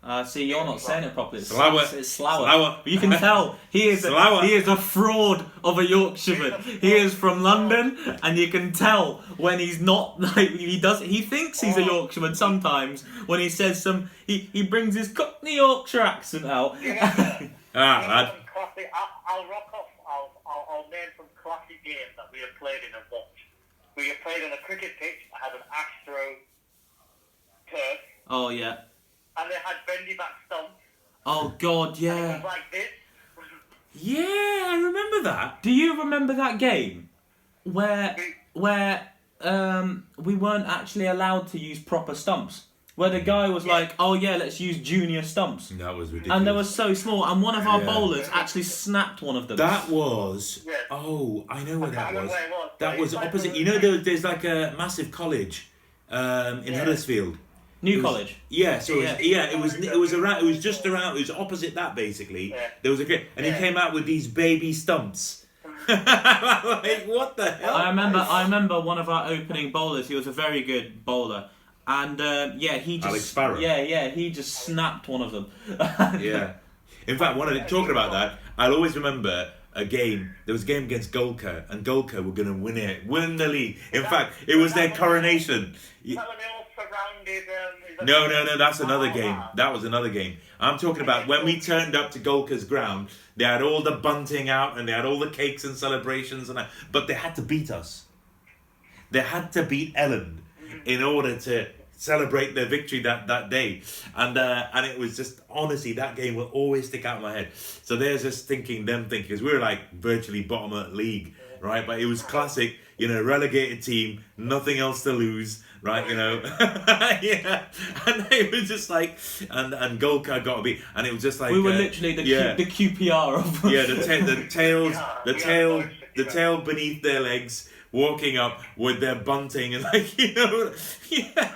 Uh, see, you're not saying it properly. It's
Slower.
Slower. It's slower.
Slower.
You can [LAUGHS] tell he is a,
Slower.
he is a fraud of a Yorkshireman. He is from London, and you can tell when he's not [LAUGHS] like he does. He thinks he's a
Oh.
Yorkshireman sometimes when he says some. He, he brings his Cockney Yorkshire accent out. [LAUGHS]
Yeah.
Ah, lad.
some classic. I'll, I'll rock off. I'll, I'll, I'll name some classic games that we have played in and watched. We have played on a cricket pitch. I had an Astro turf,
oh yeah.
And they had bendy back stumps.
Oh God,
It
yeah.
was like this.
Yeah, I remember that.
Do you remember that game where where um, we weren't actually allowed to use proper stumps? Where the guy was like, "Oh yeah, let's use junior stumps,"
That was ridiculous.
and they were so small, and one of our
Yeah.
bowlers actually snapped one of them.
That was.
Yeah.
Oh, I know where
I
that was.
where it was.
That was opposite.
a-
You know, there, there's like a massive college um, in
Yeah.
Huddersfield.
New
was-
college.
Yeah, so it was,
Yeah.
yeah, it was it was around it was just around it was opposite that basically.
Yeah.
There was a great and
Yeah.
he came out with these baby stumps. [LAUGHS] like what the hell?
I remember. I remember one of our opening bowlers. He was a very good bowler, and uh, yeah, he just
Alex Sparrow.
Yeah, yeah, he just snapped one of them. [LAUGHS]
Yeah. In fact, one of the, talking about that, I'll always remember a game. There was a game against Golcar, and Golcar were going to win it, win the league. In fact, it was their coronation.
Is that when they all surrounded? Um,
No, no, no, that's another game. That was another game. I'm talking about when we turned up to Golcar's ground, they had all the bunting out and they had all the cakes and celebrations and that, but they had to beat us. They had to beat Elland in order to celebrate their victory that, that day. And uh, and it was just honestly that game will always stick out in my head. So there's just thinking them thinking because we were like virtually bottom of the league, right? But it was classic, you know, relegated team, nothing else to lose, right? You know, [LAUGHS] yeah. And they were just like, and and Golcar got to be, and it was just like
we were
uh,
literally the
yeah.
Q, the QPR of [LAUGHS]
yeah, the, ta- the [LAUGHS] tails, the tail, the tail beneath their legs, walking up with their bunting and like you know, yeah,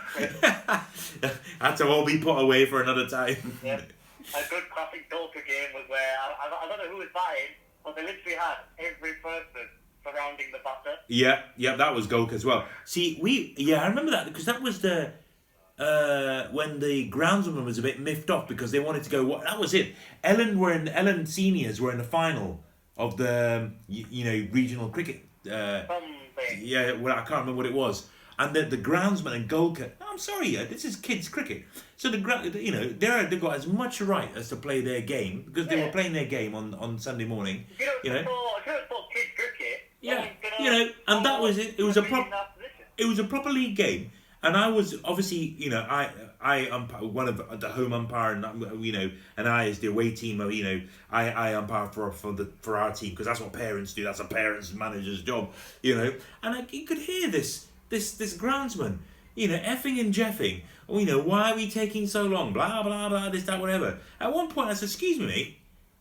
had to all be put away for another time.
Yeah. A good classic Golcar game was where I, I, I don't know who was batting, but they literally had every person surrounding the batter.
Yeah, yeah, that was Golk as well. See, we yeah, I remember that because that was the uh, when the groundsman was a bit miffed off because they wanted to go. What that was it. Elland were in Elland seniors were in the final of the um, you, you know regional cricket. Uh, yeah, well, I can't remember what it was. And the, the groundsman and Golcar, I'm sorry, uh, this is kids cricket. So the you know they're they've got as much right as to play their game because they were playing their game on, on Sunday morning.
You
You know?
support,
Yeah, you know, and that was it. It was a
be
prop-
in that position.
it was a proper league game, and I was obviously, you know, I I umpire one of the home umpire, and you know, and I as the away team, uh, you know, I I umpire for for the for our team because that's what parents do. That's a parents manager's job, you know. And I, you could hear this this this groundsman, you know, effing and jeffing. Oh, you know, why are we taking so long? Blah blah blah. This that whatever. At one point, I said, "Excuse me, mate.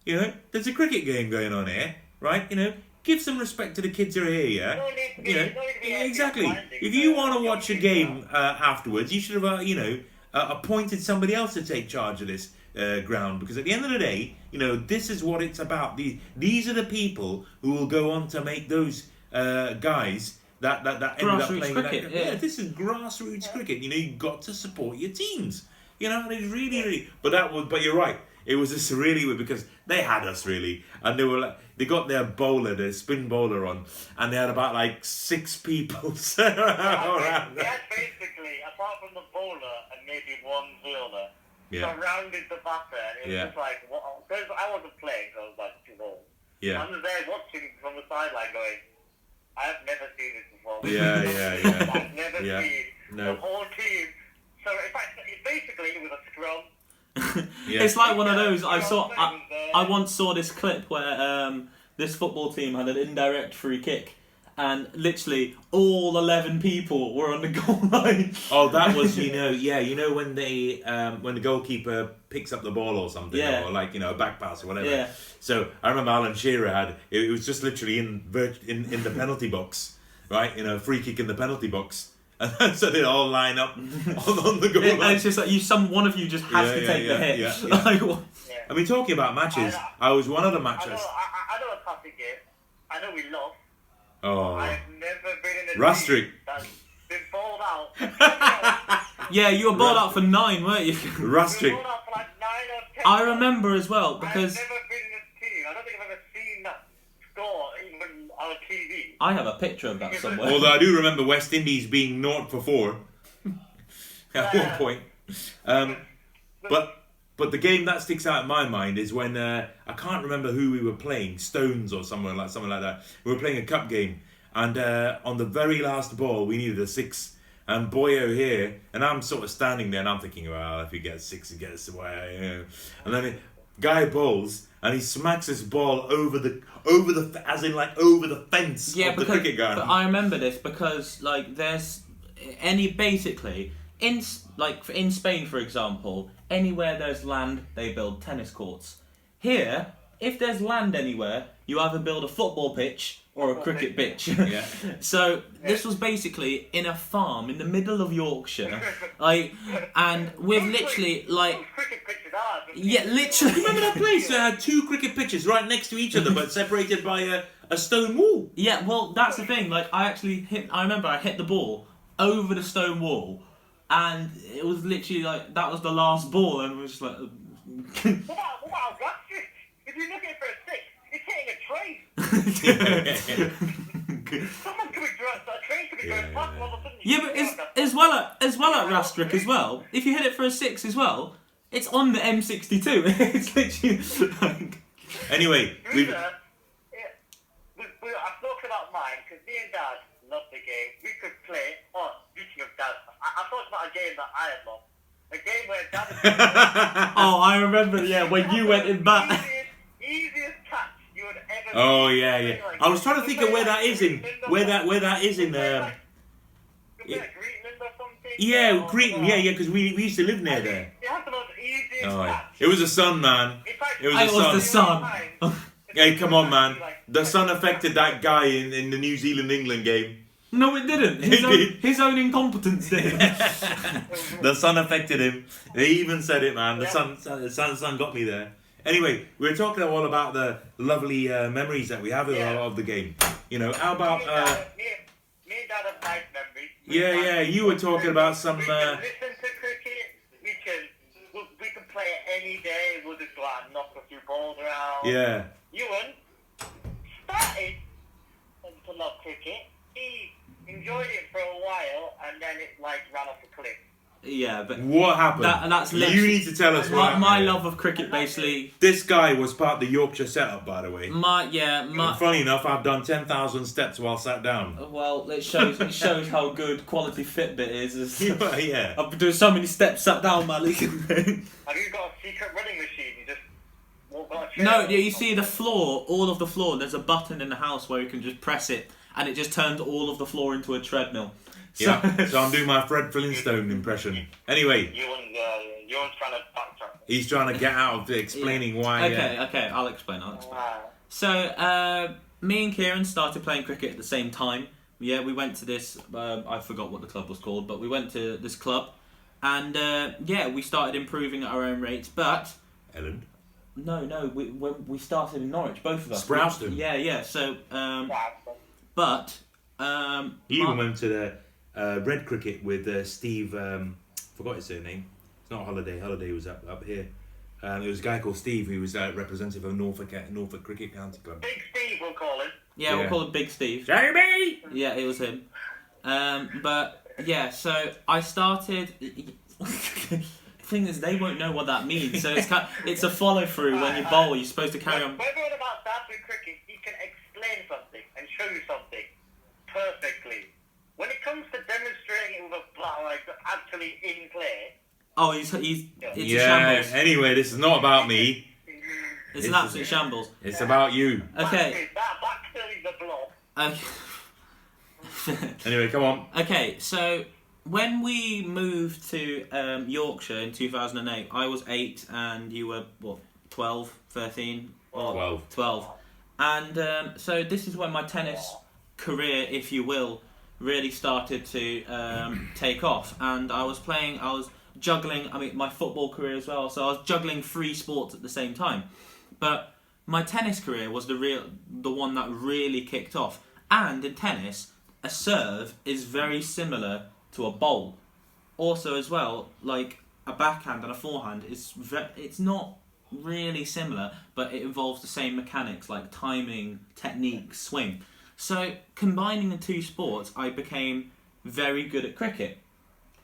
You know, there's a cricket game going on here, right? You know." Give some respect to the kids who are here, yeah.
No need
You know,
no need
exactly. If you want to watch a game uh, afterwards, you should have, uh, you know, uh, appointed somebody else to take charge of this uh, ground because at the end of the day, you know, this is what it's about. These these are the people who will go on to make those uh, guys that that, that ended up playing
cricket,
that,
yeah.
this is grassroots cricket. You know, you've got to support your teams. You know, and it's really, really. But that was. But you're right. It was just really weird because they had us really, and they were like they got their bowler, their spin bowler on, and they had about like six people [LAUGHS] around.
They had basically, apart from the bowler and maybe one fielder,
Yeah,
surrounded the batter, and it was
Yeah.
just like, what? I wasn't playing, so I was like too old.
yeah,
I'm there watching from the sideline, going, I have never seen this before.
Yeah, yeah, [LAUGHS] yeah.
I've never
Yeah.
seen
No.
the whole team. So in fact, basically, it was a scrum.
Yeah.
It's like one of those. I saw. I. I once saw this clip where um, this football team had an indirect free kick, and literally all eleven people were on the [LAUGHS] goal line.
Oh, that was you [LAUGHS] know, yeah, you know when they um, when the goalkeeper picks up the ball or something,
Yeah.
or like you know a back pass or whatever.
Yeah.
So I remember Alan Shearer had it, it was just literally in in in the penalty box, right? You know, free kick in the penalty box, and so they all line up [LAUGHS] on, on the goal
And
line.
it's just like you. Some one of you just has
Yeah,
to
yeah,
take
yeah,
the hit.
yeah, [LAUGHS] yeah.
like, what-
Yeah.
I mean, talking about matches,
I
I was one of the
I know,
matches.
I, I- I know a classic game. I know we lost.
Oh,
I've never been in a
Rastrick.
team that's been bowled out. [LAUGHS]
yeah, you were bowled
Right.
out for nine, weren't you?
Been
Rastrick.
bowled out for like nine or ten.
I remember as well
I've
because
never been in a team. I don't think I've ever seen that score even on TV.
I have a picture of that somewhere.
Although I do remember West Indies being naught for four [LAUGHS] at one point. Um, but but the game that sticks out in my mind is when uh, I can't remember who we were playing, Stones or someone like something like that. We were playing a cup game, and uh, on the very last ball we needed a six. And Boyo here, and I'm sort of standing there, and I'm thinking, well, if he gets six, he gets away. And then it, guy bowls, and he smacks his ball over the over the as in like over the fence
Yeah,
of the
because
cricket ground.
but I remember this because like there's any basically in like in Spain for example, anywhere there's land they build tennis courts. Here, if there's land anywhere, you either build a football pitch or a cricket pitch.
Yeah. [LAUGHS]
so this was basically in a farm in the middle of Yorkshire, [LAUGHS] like, and with
Those
literally like
cricket pitches are.
yeah,
pitches.
literally.
Remember that place [LAUGHS] that had two cricket pitches right next to each other but separated by a, a stone wall?
Yeah, well, that's the thing. Like, I actually hit. I remember I hit the ball over the stone wall, and it was literally like that was the last ball, and it was just like.
What about, what about If you're looking for a
yeah,
but as, as well at as well at Rastrick as well. If you hit it for a six as well, it's on the M62. [LAUGHS] it's literally like.
Anyway,
To be
we've,
fair, yeah, we, we, I talked about mine because me and Dad love the game. We could play. Oh, speaking of Dad, I, I talked about a game that I had loved. A game where Dad. [LAUGHS]
Oh, I remember. Yeah, when you went in back. [LAUGHS]
Easiest, easiest catch you would ever.
Oh yeah, yeah. I was trying to think of where that is in where that where that is in. Um,
You play like Greenland or something.
yeah,
or-
Cretan. Yeah, yeah, because we, we used to live near there.
It has the
Oh, yeah. it was a sun, man. It was
I
the
was
sun.
the sun. [LAUGHS] [LAUGHS]
Hey, come on, man. The sun affected that guy in, in the New Zealand England game.
No, it didn't. His
It
own,
did.
his own incompetence did. [LAUGHS]
The sun affected him. They even said it, man. The
Yeah.
sun, sun, the sun, sun got me there. Anyway, we were talking all about the lovely uh, memories that we have of,
Yeah.
of the game. You know, how about? Uh,
me, me and Dad have nice memories.
Yeah, yeah. You were talking about some.
We
Uh,
listen to cricket. We can we, we can play it any day. We'll just go out and knock a few balls around.
yeah.
Euan started to love cricket. He enjoyed it for a while, and then it like ran off a cliff.
Yeah, but
What happened?
That- that's
you need to tell us what
my,
happened.
my love of cricket basically.
This guy was part of the Yorkshire setup, by the way.
My yeah, my.
Funny enough, I've done ten thousand steps while sat down.
Uh, well, it shows it shows how good quality Fitbit is. is [LAUGHS]
yeah. [LAUGHS]
I've been doing so many steps sat down, my Malik. [LAUGHS]
Have you got a secret running machine? You just walk on a chair?
no, yeah, you see the floor, all of the floor. There's a button in the house where you can just press it, and it just turns all of the floor into a treadmill. [LAUGHS] So,
Yeah. So I'm doing my Fred Flintstone impression. Anyway,
Euan's, uh, Euan's trying to backtrack.
he's trying to get out of explaining why. uh,
okay, okay, I'll explain. I'll explain.
Wow.
So, uh, me and Kieran started playing cricket at the same time. Yeah, we went to this. Um, I forgot what the club was called, but we went to this club, and uh, yeah, we started improving at our own rates. But
Elland.
no, no, we when we started in Norwich, both of us.
Sprowston.
Yeah, yeah. So, um,
Yeah,
but um,
He even
my-
went to the uh, Red Cricket with uh, Steve. Um, forgot his surname. It's not Holiday. Holiday was up up here. Um, it was a guy called Steve who was uh, representative of Norfolk Norfolk Cricket County Club.
Big Steve, we'll call him.
yeah, we'll call him Big Steve.
Jamie.
Yeah, it was him. Um, but yeah, so I started. [LAUGHS] thing is, they won't know what that means. So it's kind it's a follow through when you bowl. You're supposed to carry
When
on.
we're talking about Southwood cricket, he can explain something and show you something perfectly. When it comes to demonstrating it with a bat like actually in play,
Oh, he's he's it's a
yeah.
shambles.
Anyway, this is not about me.
It's an
It's-
absolute shambles.
It's about you.
Okay.
That back still is a blob.
Okay. [LAUGHS]
Anyway, come on.
Okay, so when we moved to um, Yorkshire in 2008, I was 8 and you were, what, 12, 13? Or
Twelve.
12. And um, so this is when my tennis career, if you will, really started to um, [CLEARS THROAT] take off. And I was playing, I was juggling, I mean, my football career as well. So I was juggling three sports at the same time. But my tennis career was the real, the one that really kicked off. And in tennis, a serve is very similar to a bowl. Also, as well, like a backhand and a forehand is ve- it's not really similar, but it involves the same mechanics like timing, technique, swing. So combining the two sports, I became very good at cricket,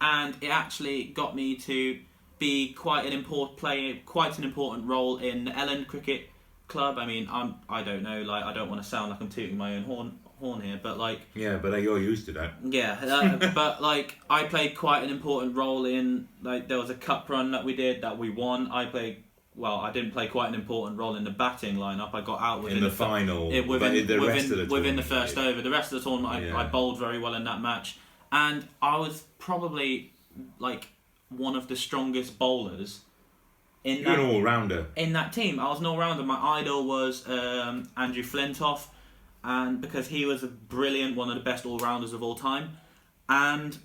and it actually got me to be quite an important play, quite an important role in the Elland Cricket Club. I mean, I'm I don't know, like I don't want to sound like I'm tooting my own horn horn here, but like
Yeah, but you're used to that.
yeah, uh, [LAUGHS] but like I played quite an important role in like there was a cup run that we did that we won. I played well. I didn't play quite an important role in the batting lineup. I got out within
In the
fir-
final,
it, within,
the
within,
of the
within the first over. The rest of the tournament, I,
Yeah.
I bowled very well in that match, and I was probably like one of the strongest bowlers in
You're
that
an all-rounder.
in that team. I was an all rounder. My idol was um, Andrew Flintoff, and because he was a brilliant, one of the best all rounders of all time, and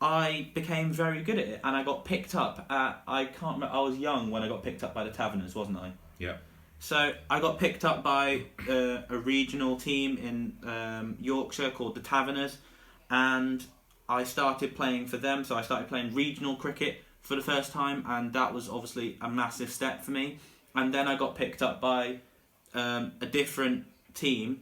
I became very good at it. And I got picked up at I can't remember. I was young when I got picked up by the Taverners, wasn't I?
Yeah.
So I got picked up by uh, a regional team in um, Yorkshire called the Taverners, and I started playing for them. So I started playing regional cricket for the first time, and that was obviously a massive step for me. And then I got picked up by um, a different team,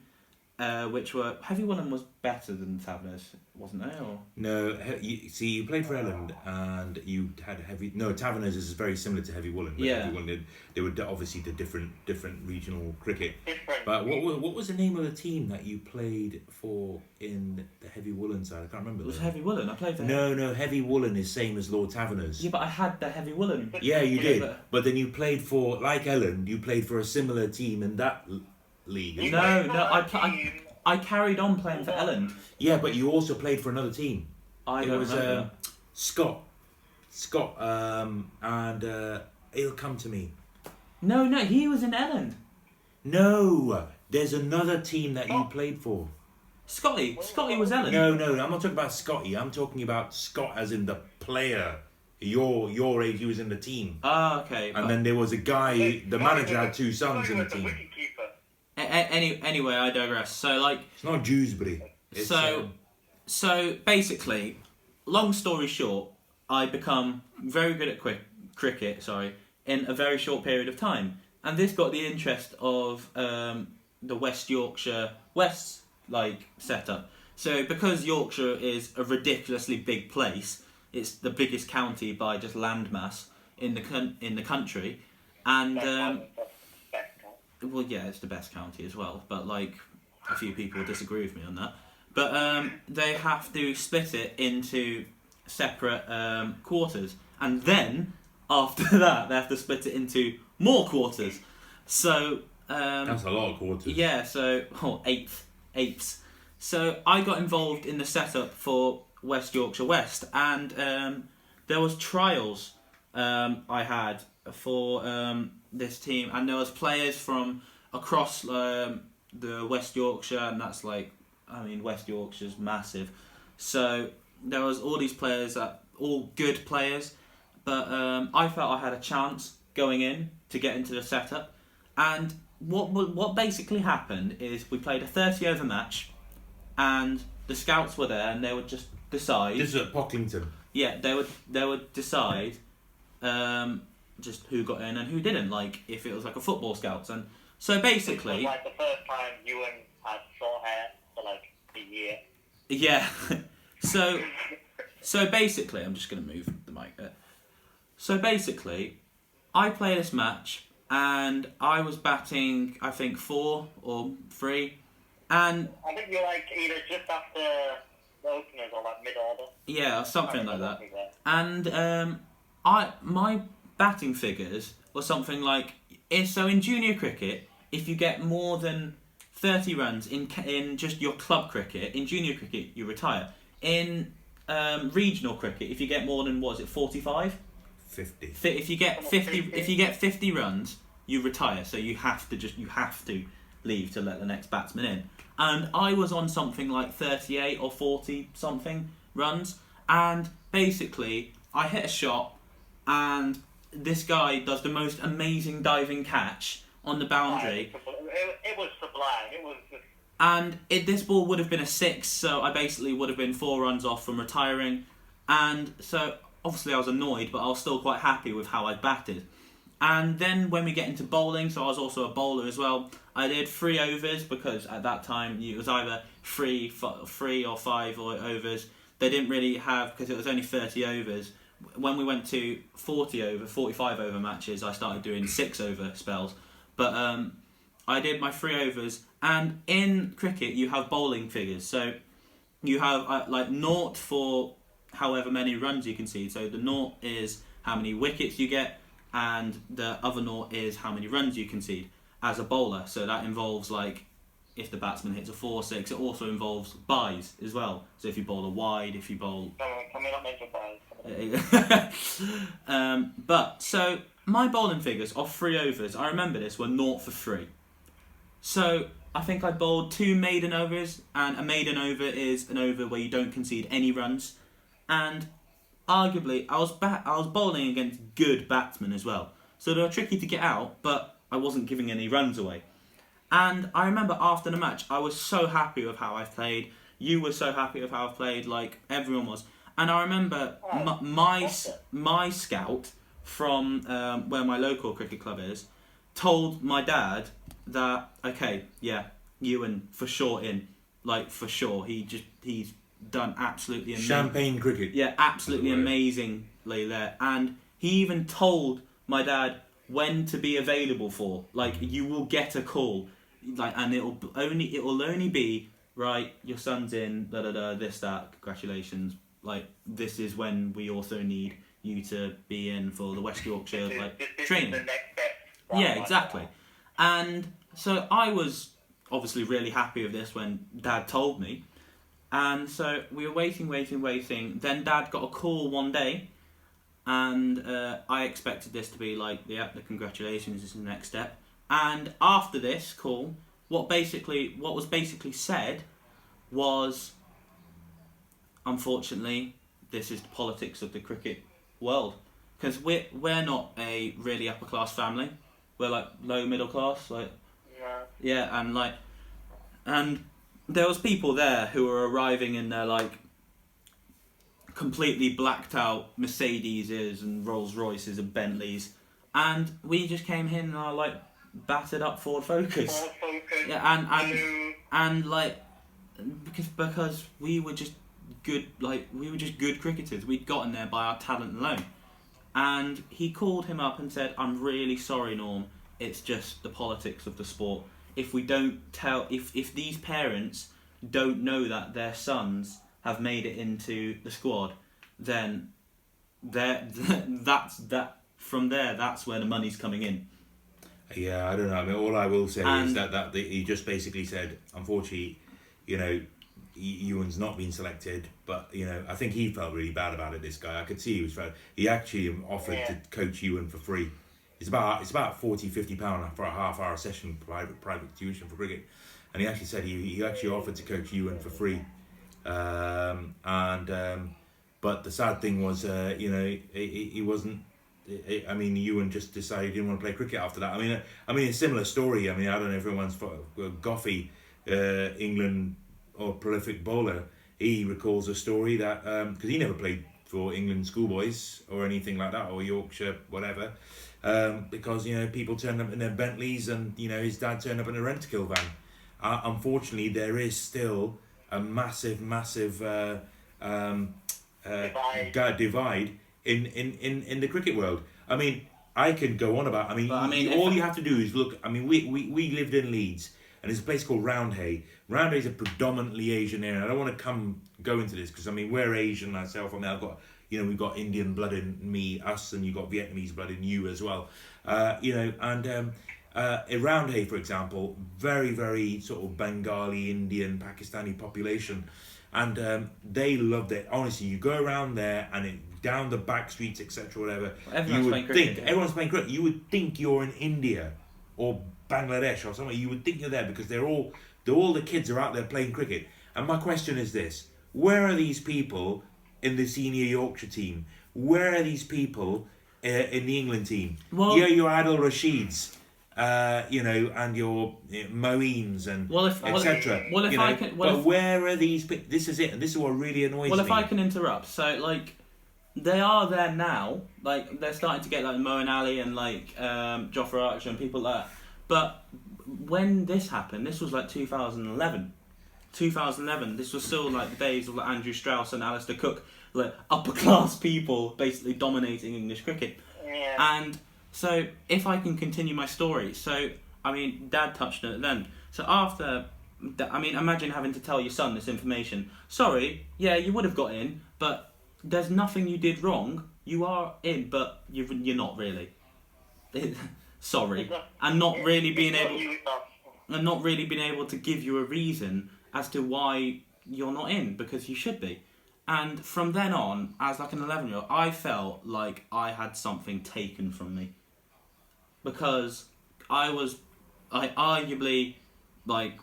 uh, which were Heavy Woollen was better than Taverners, wasn't they? Or
No, he, you, see, you played for Elland and you had heavy. No, Taverners is very similar to Heavy Woollen. but
Yeah.
Heavy Woollen, did- they were obviously the different different regional cricket.
Different.
But what wa- what was the name of the team that you played for in the Heavy Woollen side? I can't remember.
it was
the-
Heavy Woollen. I played for.
No, no, Heavy Woollen is same as Lord Taverners.
Yeah, but I had the Heavy Woollen.
Yeah, you did.
but-
But then you played for, like Elland, you played for a similar team in that l- league.
You
No, no,
a
I pl- I- I carried on playing for Elland.
Yeah, but you also played for another team.
I
it
don't
was
remember.
um, Scott. Scott, um, and uh, he'll come to me.
No, no, he was in Elland.
No, there's another team that you played for.
Scotty, Scotty was Elland.
No, no, I'm not talking about Scotty. I'm talking about Scott as in the player. Your your age, he was in the team.
Ah, okay.
And
but-
then there was a guy. The manager had two sons in the team.
Wicketkeeper.
a- a- any, anyway, I digress. So, like,
It's not Dewsbury. It's,
So-
um,
so basically, long story short, I become very good at quick, cricket. Sorry, in a very short period of time, and this got the interest of um, the West Yorkshire West like setup. So because Yorkshire is a ridiculously big place, it's the biggest county by just landmass in the con- in the country, and um,
that's the best one.
Well, yeah, it's the best county as well, but like a few people disagree with me on that. But um, they have to split it into separate um, quarters, and then after [LAUGHS] that, they have to split it into more quarters. So um,
that's a lot of quarters.
yeah, so oh, eighth, eighths. So I got involved in the setup for West Yorkshire West, and um, there was trials um, I had for um, this team, and there was players from across um, the West Yorkshire, and that's like, I mean, West Yorkshire's massive. So there was all these players that all good players, but um, I felt I had a chance going in to get into the setup. And what what basically happened is we played a thirty over match, and the scouts were there, and they would just decide.
This is at Pocklington.
Yeah, they would they would decide um, just who got in and who didn't. Like if it was like a football scouts, and so
This was
basically,
like the first time Euan had short hair for like a year.
yeah. [LAUGHS] so so basically, I'm just gonna move the mic. There. So basically, I play this match and I was batting I think four or three, and
I think you're like either just after the openers or like mid order.
yeah, something like that. and um, I my batting figures or something like eh, so in junior cricket if you get more than 30 runs in in just your club cricket in junior cricket you retire. In um, regional cricket if you get more than what is it 45
50.
If you get 50 if you get 50 runs you retire. So you have to just you have to leave to let the next batsman in. And I was on something like 38 or 40 something runs. And basically I hit a shot and this guy does the most amazing diving catch on the boundary
It, it was sublime. It was just
and it, this ball would have been a six, so I basically would have been four runs off from retiring. And so obviously I was annoyed, but I was still quite happy with how I batted. And then when we get into bowling, so I was also a bowler as well. I did three overs because at that time it was either three, f- three or five or overs. They didn't really have because it was only thirty overs. When we went to forty over, forty-five over matches, I started doing six over spells. But um, I did my three overs, and in cricket you have bowling figures. So you have uh, like naught for however many runs you concede. So the naught is how many wickets you get, and the other naught is how many runs you concede as a bowler. So that involves like if the batsman hits a four six. It also involves byes as well. So if you bowl a wide, if you bowl
can, we not byes? [LAUGHS]
um, but so my bowling figures off three overs, I remember this were naught for three. So I think I bowled two maiden overs, and a maiden over is an over where you don't concede any runs. And arguably, I was bat- I was bowling against good batsmen as well, so they were tricky to get out, but I wasn't giving any runs away. And I remember after the match, I was so happy with how I played. You were so happy with how I played, like everyone was. And I remember
Oh,
m- my
that's
my scout from um, where my local cricket club is told my dad that okay, yeah, Euan for sure in, like for sure. He just he's done absolutely amazing.
Champagne cricket.
Yeah, absolutely
By the way.
amazingly there. And he even told my dad when to be available for. Like you will get a call, like, and it'll only it will only be right. Your son's in. Da da da. This that. Congratulations. Like this is when we also need you to be in for the West Yorkshire
This is-
like
this, this
training.
Is the next step.
Yeah,
Right,
exactly. And so I was obviously really happy with this when Dad told me. And so we were waiting, waiting, waiting. Then Dad got a call one day, and uh, I expected this to be like, yeah, the congratulations this is the next step. And after this call, what basically, what was basically said, was, unfortunately, this is the politics of the cricket world. Because we're we're not a really upper class family. We're like low middle class, like
Yeah.
yeah, and like, and there was people there who were arriving in their like completely blacked out Mercedeses and Rolls Royces and Bentleys, and we just came in in our like battered up Ford Focus.
Ford Focus.
Yeah, and and and like because because we were just good like we were just good cricketers. We'd gotten there by our talent alone. And he called him up and said i'm really sorry norm. It's just the politics of the sport. If we don't tell if if these parents don't know that their sons have made it into the squad then there [LAUGHS] that's that from there that's where the money's coming in.
Yeah, I don't know. I mean, all I will say is that, that the, he just basically said, unfortunately, you know, Euan's not been selected, but you know, I think he felt really bad about it. This guy, I could see he was. He actually offered
Yeah.
to coach Euan for free. It's about it's about 40 50 pound for a half hour session private private tuition for cricket, and he actually said he, he actually offered to coach Euan for free, um, and um, But the sad thing was, uh, you know, he, he he wasn't. I I mean, Euan just decided he didn't want to play cricket after that. I mean, I mean, a similar story. I mean, I don't know if everyone's uh, Goffey, uh, England or prolific bowler. He recalls a story that because he never played for England schoolboys or anything like that or Yorkshire whatever, um, because you know people turned up in their Bentleys and you know his dad turned up in a Rentokil van. Uh, unfortunately, there is still a massive, massive uh, um, uh,
Divide.
divide in, in, in, in the cricket world. I mean, I could go on about. I mean,
But, I mean,
all you have to do is look. I mean, we, we, we lived in Leeds, and there's a place called Roundhay. Roundhay is a predominantly Asian area. I don't want to come go into this because I mean we're Asian myself. I mean I've got you know we've got Indian blood in me, us, and you've got Vietnamese blood in you as well. Uh, you know, and um, uh, in Roundhay, for example, very very sort of Bengali, Indian, Pakistani population, and um, they loved it. Honestly, you go around there and it, down the back streets, etc., whatever.
Everyone's
you would think
yeah.
everyone's playing cricket. You would think you're in India or Bangladesh or somewhere. You would think you're there because they're all they're, all the kids are out there playing cricket. And my question is this: Where are these people in the senior Yorkshire team? Where are these people uh, in the England team?
Well-
yeah, your Adil Rashids, uh, you know, and your uh, Moeens and
Well, if- well,
etc.
well, if
you know,
I can- well,
but
if-
where are these? This is it, and this is what really annoys
Well,
me.
Well, if I can interrupt, so like they are there now. Like they're starting to get like Moeen Ali and like um, Jofra Archer and people like that. But when this happened, this was like 2011. 2011. This was still like the days of like, Andrew Strauss and Alastair Cook, like upper [LAUGHS] class people basically dominating English cricket.
Yeah.
And so, if I can continue my story, so I mean, Dad touched on it then. So after, I mean, imagine having to tell your son this information. Sorry, yeah, you would have got in, but there's nothing you did wrong. You are in, but you're you're not really. [LAUGHS] Sorry, [LAUGHS] and not really being able
you, it's us.
and not really being able to give you a reason as to why you're not in because you should be. And from then on, as like an 11 year old, I felt like I had something taken from me because I was, I arguably, like,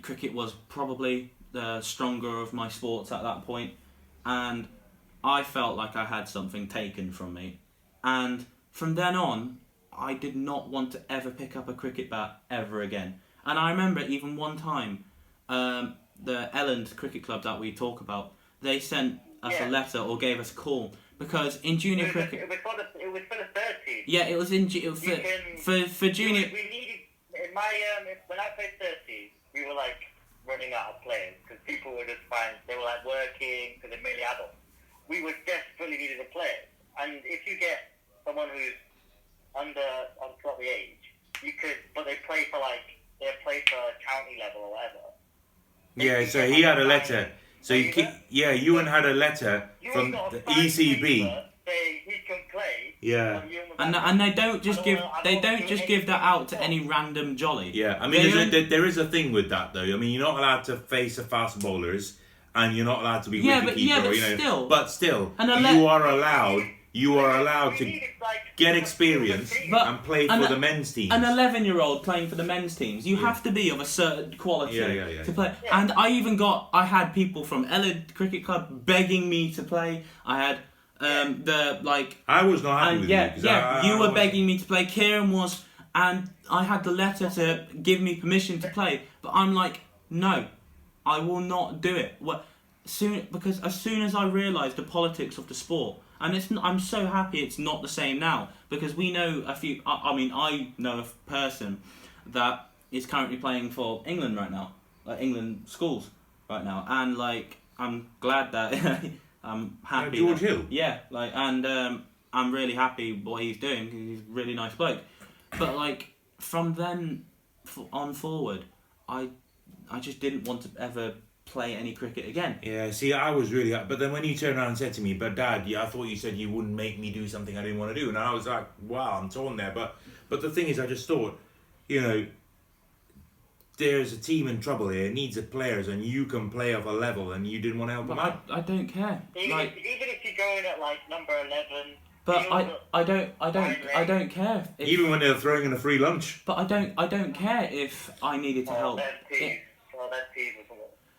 cricket was probably the stronger of my sports at that point, and I felt like I had something taken from me. And from then on, I did not want to ever pick up a cricket bat ever again. And I remember even one time, um, the Elland Cricket Club that we talk about, they sent us
Yeah.
a letter or gave us a call because in
It
junior
was,
cricket,
it was for the it was for the third team.
yeah, it was in ju- for,
can-
for for junior.
We, needed in my um when I played thirty, we were like running out of players because people were just fine. They were like working because they're mainly adults. We were desperately needed a player, and if you get someone who's under under the age, you could. But they play for like they play for county level or whatever.
Yeah, so he had a letter. So you keep, yeah, Euan had a letter
You
from the E
a fine
ECB.
paper saying he can play.
Yeah.
and Euan
And, they don't just give
don't- I
they
don't
don't
do
just give that out to any random jolly.
Yeah, I mean, there's a, there, there is a thing with that though. I mean, you're not allowed to face a fast bowlers, and you're not allowed to be
Yeah,
wicket
but- yeah,
keeper.
but
you know,
still.
but still,
And a le-
you are allowed. You are allowed to get experience.
But-
and play for
and a-
the men's teams.
An 11 year old playing for the men's teams, you
Yeah.
have to be of a certain quality
Yeah, yeah, yeah,
to play.
Yeah.
And I even got, I had people from Elland Cricket Club begging me to play. I had um, the, like,
I was not happy
and
with
yeah,
you. 'cause
yeah,
I- I-
you
I
were
was-
begging me to play. Kieran was, and I had the letter to give me permission to play. But I'm like, no, I will not do it. What soon? Because as soon as I realised the politics of the sport, and it's, I'm so happy it's not the same now because we know a few. I, I mean, I know a person that is currently playing for England right now, like England schools right now, and like I'm glad that [LAUGHS] I'm happy.
George
that-
Hill?
Yeah, like, and um, I'm really happy what he's doing. he's a really nice bloke. But like from then on forward, I I just didn't want to ever play any cricket again.
Yeah, see, I was really, up. but then when you turned around and said to me, "But Dad, yeah, I thought you said you wouldn't make me do something I didn't want to do," and I was like, "Wow, I'm torn there." But, but the thing is, I just thought, you know, there's a team in trouble here, it needs a players, and you can play off a level, and you didn't want to help
But
them out.
I, I don't care.
Even,
Like,
if, even if you're going at like number eleven,
but I I don't I don't I don't care. If,
Even when they're throwing in a free lunch.
but I don't I don't care if I needed to
or
help.
then
It-
Peas, or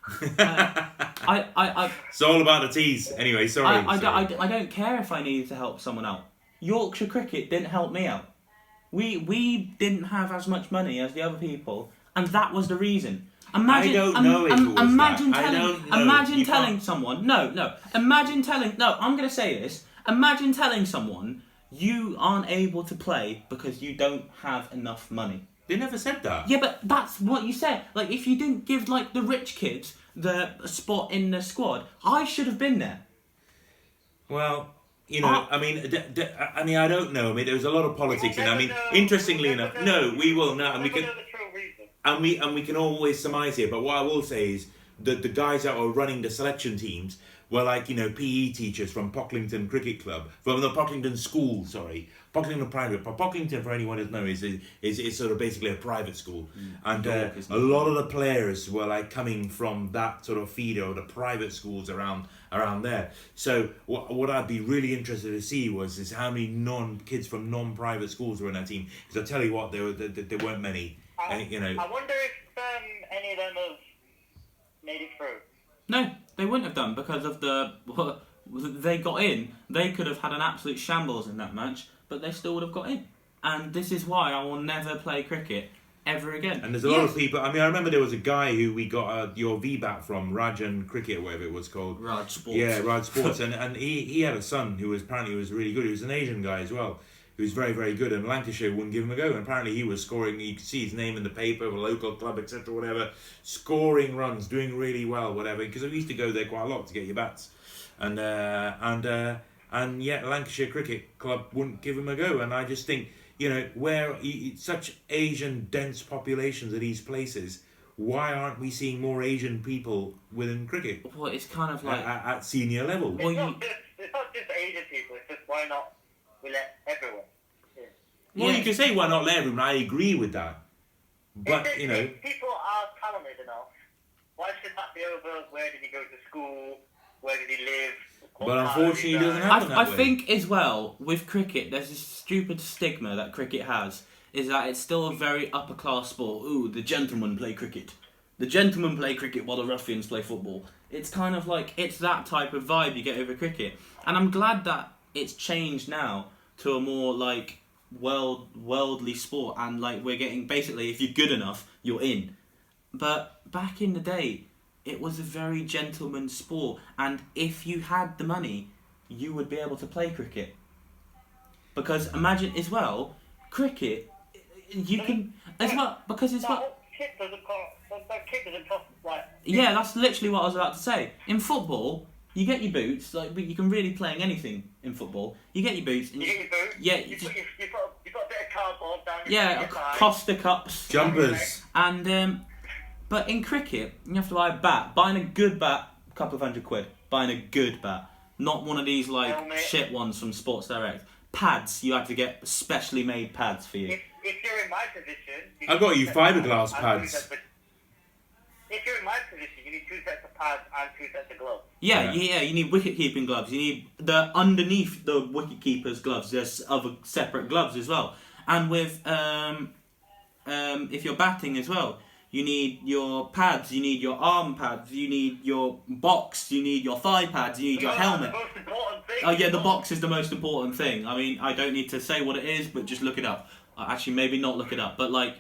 then Peas or something.
I, I, I,
It's all about the teas. Anyway, sorry.
I, I, don't-
sorry.
Don't- I don't care if I needed to help someone out. Yorkshire Cricket didn't help me out. We we didn't have as much money as the other people, and that was the reason. Imagine,
I don't know if it was
imagine
that. I
telling,
don't know.
imagine
You
telling
can't-
someone. No, no. Imagine telling. No, I'm gonna say this. Imagine telling someone you aren't able to play because you don't have enough money.
They never said that.
Yeah, but that's what you said. Like, if you didn't give like the rich kids the spot in the squad, I should have been there.
Well, you know,
Ah.
I mean, d- d- I mean, I don't know. I mean, there was a lot of politics, and I mean,
know-
interestingly enough,
never
no, we will not, and we can,
never know the true reason.
and we and we can always surmise here. But what I will say is that the guys that were running the selection teams were like you know PE teachers from Pocklington Cricket Club, from the Pocklington School. Sorry, Pocklington Private. But Pocklington, for anyone who doesn't is is is sort of basically a private school, and uh,
York, isn't
a lot of the players were like coming from that sort of feeder or the private schools around around there. So what what I'd be really interested to see was is how many non kids from non private schools were in that team. Because I tell you what, there were there, there weren't many.
I,
And, you know,
I wonder if um, any of them have made it through.
No, they wouldn't have done because of the [LAUGHS] they got in. They could have had an absolute shambles in that match, but they still would have got in. And this is why I will never play cricket ever again.
And there's a lot
Yes.
of people. I mean, I remember there was a guy who we got uh, your VBAT from, Rajan Cricket, whatever it was called.
Raj Sports.
Yeah, Raj [LAUGHS] Sports, and and he, he had a son who was apparently was really good. He was an Asian guy as well, who was very very good. And Lancashire wouldn't give him a go. And apparently he was scoring. You could see his name in the paper, a local club, etc. Whatever, scoring runs, doing really well, whatever. Because we used to go there quite a lot to get your bats, and uh, and uh, and yet Lancashire Cricket Club wouldn't give him a go. And I just think you know where y- y- such Asian dense populations of these places. Why aren't we seeing more Asian people within cricket?
Well, it's kind of like
at, at senior level.
Well,
it's,
you-
not just, it's not just Asian people, it's just why not we let everyone. in.
Well,
Yeah.
you can say why not let everyone. I agree with that, but
if,
you know,
if people are talented enough, why should that be over where did he go to school, where did he live?
But unfortunately, it doesn't happen.
I, I think as well with cricket, there's this stupid stigma that cricket has is that it's still a very upper class sport. Ooh, the gentlemen play cricket. The gentlemen play cricket while the ruffians play football. It's kind of like it's that type of vibe you get over cricket, and I'm glad that it's changed now to a more like world worldly sport, and like we're getting basically if you're good enough, you're in. But back in the day, it was a very gentleman sport, and if you had the money, you would be able to play cricket. Because imagine as well, cricket, you can as well because it's
that
what.
whole kit doesn't cost, that, that kit doesn't cost like
Yeah, that's literally what I was about to say. In football, you get your boots. Like but you can really playing anything in football. You get your boots. And
You
you,
get your boots.
Yeah,
You,
you
put, you, you, put, you put a bit of cardboard down your,
yeah,
your thigh.
Costa cups.
jumpers.
And um, but in cricket, you have to buy a bat. Buying a good bat, a couple of hundred quid. Buying a good bat, not one of these like
Helmet.
shit ones from Sports Direct. Pads, you have to get specially made pads for you.
If, if you're in my position, you I've
got you fiberglass pads.
two sets of- If you're in my position, you need two sets of pads and two sets of gloves.
Yeah,
Yeah.
yeah, you need wicket keeping gloves. You need the underneath the wicket keeper's gloves. There's other separate gloves as well. And with um, um, if you're batting as well, you need your pads. You need your arm pads. You need your box. You need your thigh pads. You need your helmet.
The most important thing.
Oh yeah, the box is the most important thing. I mean, I don't need to say what it is, but just look it up. Uh, Actually, maybe not look it up, but like,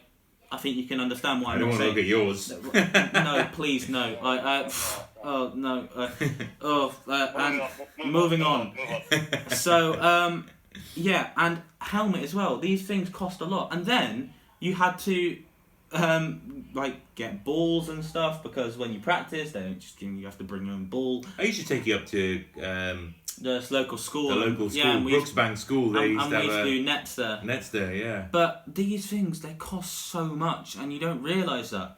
I think you can understand why
I
I'm
don't
not
want to look
saying.
at yours. [LAUGHS]
no, please, no. I, uh, oh no. Uh, oh, uh, and moving on.
on.
so um, yeah, and helmet as well. These things cost a lot, and then you had to um, like get balls and stuff because when you practice, they don't just you have to bring your own ball.
I used to take you up to um,
There's local school.
the local school,
yeah, and we used,
Brooksbank School. They
and,
used
and
to
we used to do nets there.
nets there. Yeah.
But these things they cost so much, and you don't realize that.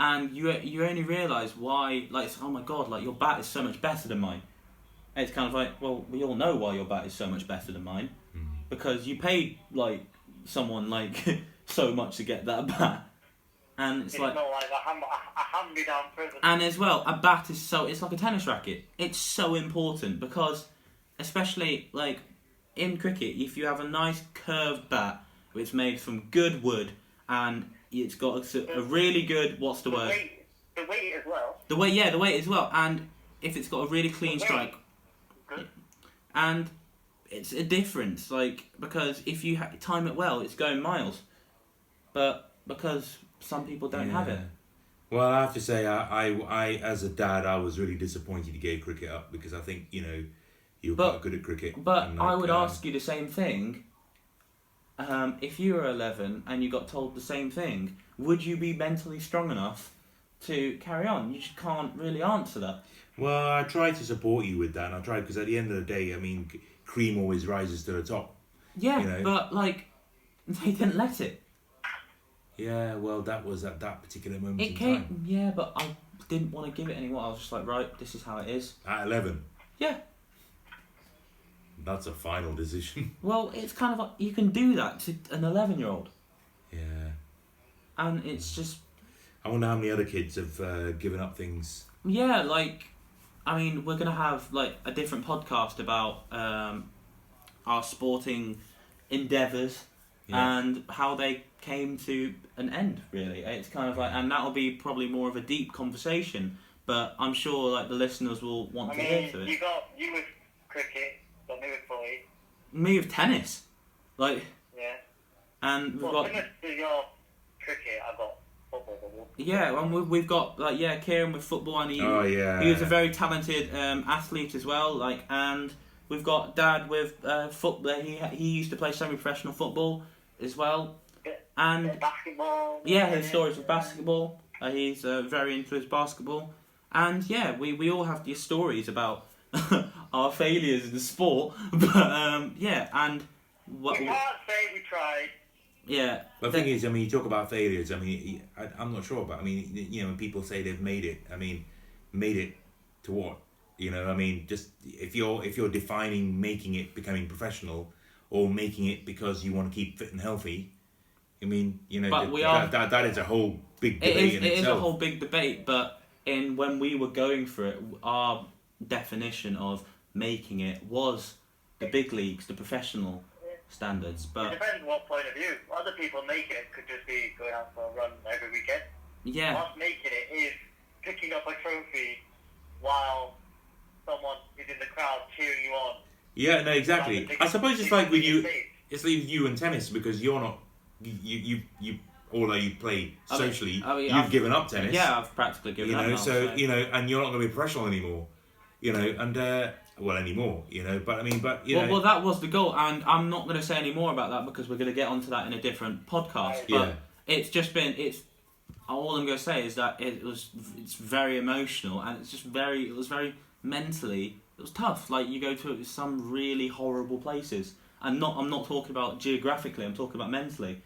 And you you only realize why, like, oh my god, like your bat is so much better than mine. And it's kind of like, well, we all know why your bat is so much better than mine, because you paid like someone like [LAUGHS] so much to get that [LAUGHS] bat, and it's
It's
like,
not like a, hand, a, present.
and as well, a bat is so it's like a tennis racket. It's so important because, especially like in cricket, if you have a nice curved bat, it's made from good wood and it's got a, a really good what's the
the
word?
weight, The weight as well.
The weight, yeah, the weight as well, and if it's got a really clean strike,
Good.
and it's a difference, like because if you ha- time it well, it's going miles, but because some people don't have it.
Well, I have to say, I, I, I, as a dad, I was really disappointed you gave cricket up because I think you know you were
But-
quite good at cricket.
But
and,
I would
um,
ask you the same thing. Um, if you were 11 and you got told the same thing, would you be mentally strong enough to carry on? You just can't really answer that.
Well, I tried to support you with that, and I tried because at the end of the day, I mean, cream always rises to the top.
Yeah,
You know.
but like, [LAUGHS] they didn't let it.
Yeah, well, that was at that particular moment
It
in
came,
time.
yeah, but I didn't want to give it anymore. I was just like, right, this is how it is.
At eleven,
Yeah.
that's a final decision. [LAUGHS]
Well, it's kind of like you can do that to an 11 year old,
yeah.
and it's just
I wonder how many other kids have uh, given up things.
Yeah, like, I mean, we're gonna have like a different podcast about um, our sporting endeavours
Yeah.
and how they came to an end. Really, it's kind of like, and that'll be probably more of a deep conversation. But I'm sure like the listeners will want
I
to hear
mean,
to
you got you with cricket, got me with footy.
Me with tennis, like,
Yeah.
and we've
Well,
got
similar to your cricket, I've got football.
yeah, and we've, we've got like yeah, Kieran with football, and he
oh yeah.
He was a very talented um, athlete as well. Like, and we've got Dad with uh, football. He he used to play semi-professional football as well,
Yeah.
And
basketball.
yeah, his stories with basketball. Uh, he's uh, very into his basketball, and yeah, we, we all have these stories about [LAUGHS] our failures in the sport. [LAUGHS] But um, yeah, and what
We can't say we tried.
yeah,
The thing is, I mean, you talk about failures. I mean, I, I'm not sure, but I mean, you know, when people say they've made it, I mean, made it to what? You know, I mean, just if you're if you're defining making it becoming professional, or making it because you want to keep fit and healthy, I mean, you know,
But
that,
we are-
that, that is a whole big
It
debate
is,
in
it is
itself.
a whole big debate, but in when we were going for it, our definition of making it was the big leagues, the professional standards.
But It
But
depends what point of view. Other people make it could just be going out for a run every weekend.
yeah,
Us making it is picking up a trophy while someone is in the crowd cheering you on.
Yeah, no, exactly. I suppose it's like with you, it's like with you and tennis because you're not, you you you, although you play
I mean-
socially,
I mean,
you've
I've-
given up tennis.
yeah, I've practically given
you
up
know
now,
so, you know and you're not going to be professional anymore you know and uh well anymore you know but i mean but you
well,
know
well, that was the goal, and I'm not going to say any more about that because we're going to get onto that in a different podcast. But
yeah
it's just been it's all I'm going to say is that it was it's very emotional and it's just very it was very mentally it was tough. Like you go to some really horrible places, and not I'm not talking about geographically. I'm talking about mentally,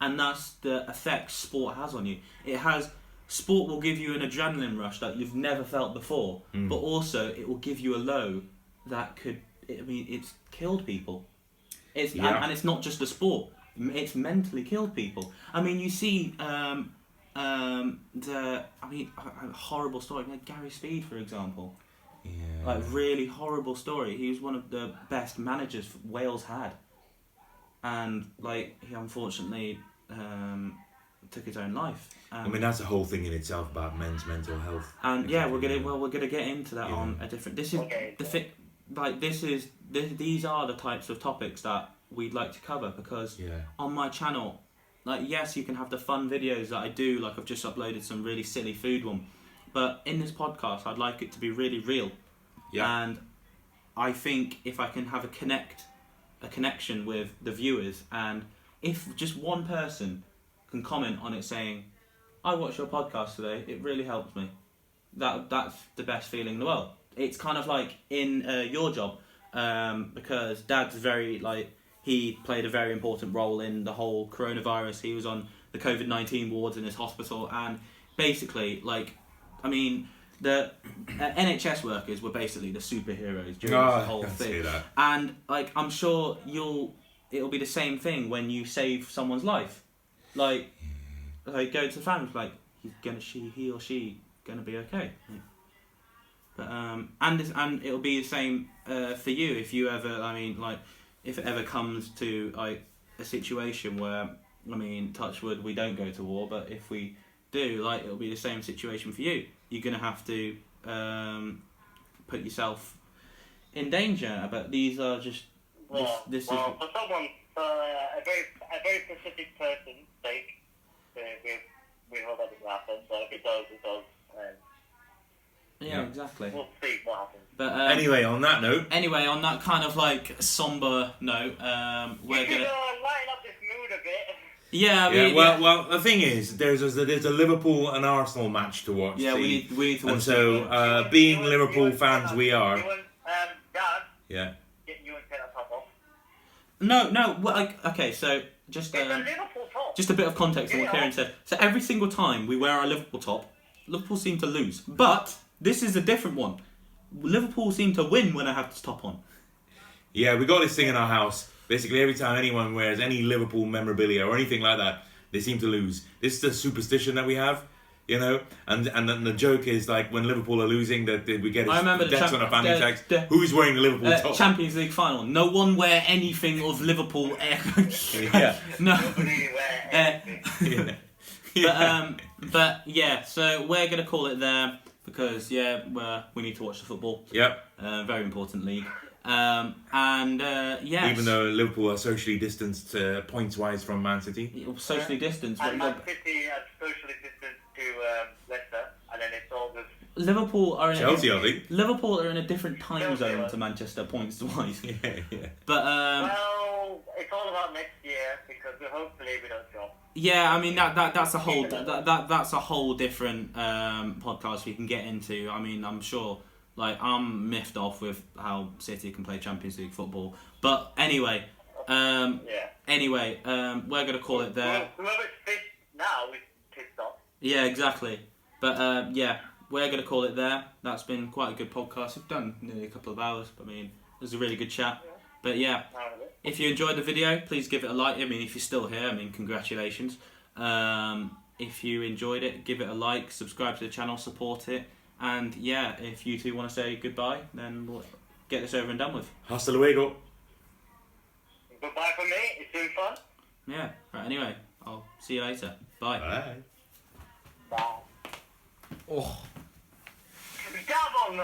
and that's the effect sport has on you. It has sport will give you an adrenaline rush that you've never felt before,
Mm.
but also it will give you a low that could I mean it's killed people. It's
Yeah.
and, and it's not just the sport. It's mentally killed people. I mean, you see um, um, the I mean a, a horrible story like Gary Speed, for example.
yeah
Like really horrible story. He was one of the best managers Wales had, and like he unfortunately um, took his own life.
i mean that's a whole thing in itself about men's mental health
and yeah, we're gonna well we're gonna get into that
Yeah.
on a different. This is
Okay.
the fi- like this is this, these are the types of topics that we'd like to cover because
yeah
on my channel, like yes, you can have the fun videos that I do. Like I've just uploaded some really silly food one, but in this podcast, I'd like it to be really real.
yeah
And I think if I can have a connect, a connection with the viewers, and if just one person can comment on it saying, "I watched your podcast today. It really helped me," that that's the best feeling in the world. It's kind of like in uh, your job, um, because Dad's very like he played a very important role in the whole coronavirus. He was on the COVID nineteen wards in his hospital, and basically, like, I mean, the uh, NHS workers were basically the superheroes during
oh,
this whole thing. And like, I'm sure you'll it'll be the same thing when you save someone's life. Like, like go to the family, like he's gonna she he or she gonna be okay. But um, and this, and it'll be the same uh, for you if you ever. I mean, like if it ever comes to like a situation where I mean, touch wood, we don't go to war, but if we do. Like it'll be the same situation for you. You're gonna have to um, put yourself in danger. But these are just
Well,
this is-
well for someone, for uh, a very a very specific person's sake, we we we hope that doesn't happen. But if it does, it does. And
yeah,
Yeah.
exactly.
we'll see what happens.
But um,
Anyway, on that note,
anyway, on that kind of like somber note, um, we're gonna
uh, lighten up this mood a bit.
Yeah, I
yeah. Well,
yeah,
well, the thing is, there's a, there's a Liverpool and Arsenal match to watch.
yeah, we need we need to watch.
And so, uh, being
and-
Liverpool
you
fans, we are.
You and, um, Dad,
Yeah.
get you and top off.
no, no, well, like, okay, so just
It's a
um,
top.
just a bit of context on what
Yeah.
Kieran said. So every single time we wear our Liverpool top, Liverpool seem to lose. But this is a different one. Liverpool seem to win when I have this top on.
Yeah, we got this thing in our house. Basically, every time anyone wears any Liverpool memorabilia or anything like that, they seem to lose. This is the superstition that we have, you know. And and then the joke is like when Liverpool are losing, that that we get
I remember the
text
champ-
on a family
the-
text.
the-
Who's wearing the Liverpool
Uh,
top?
Champions League final. No one wear anything of Liverpool. [LAUGHS]
Yeah. [LAUGHS]
no.
Nobody wear
Uh,
anything. [LAUGHS]
yeah.
but um, but yeah. So we're gonna call it there because yeah, we're, we need to watch the football.
Yep.
Uh, very important league. Um, and uh, yes,
Even though Liverpool are socially distanced uh, points wise from Man City.
socially distanced.
And Man City are socially distant to um, Leicester, and then it's all just
Liverpool are in
Chelsea,
a,
I think.
Liverpool are in a different time
Chelsea
zone
are.
to Manchester points wise. [LAUGHS]
Yeah, yeah.
But um,
well, it's all about next year because we hopefully we don't drop.
yeah, I mean that, that that's a whole that, that that's a whole different um, podcast we can get into. I mean, I'm sure like I'm miffed off with how City can play Champions League football. But anyway, um,
Yeah.
anyway, um, we're gonna call it there.
Who- Whoever's now is pissed off.
Yeah, exactly. But uh, yeah, we're gonna call it there. That's been quite a good podcast. We've done nearly a couple of hours. I mean, it was a really good chat. But yeah,
of it.
if you enjoyed the video, please give it a like. I mean, if you're still here, I mean, congratulations. Um, if you enjoyed it, give it a like, subscribe to the channel, support it. And yeah, if you two want to say goodbye, then we'll get this over and done with.
Hasta luego.
Goodbye for me. It's been fun.
Yeah. Right. Anyway, I'll see you later. Bye.
Bye.
Bye.
Oh. Double no.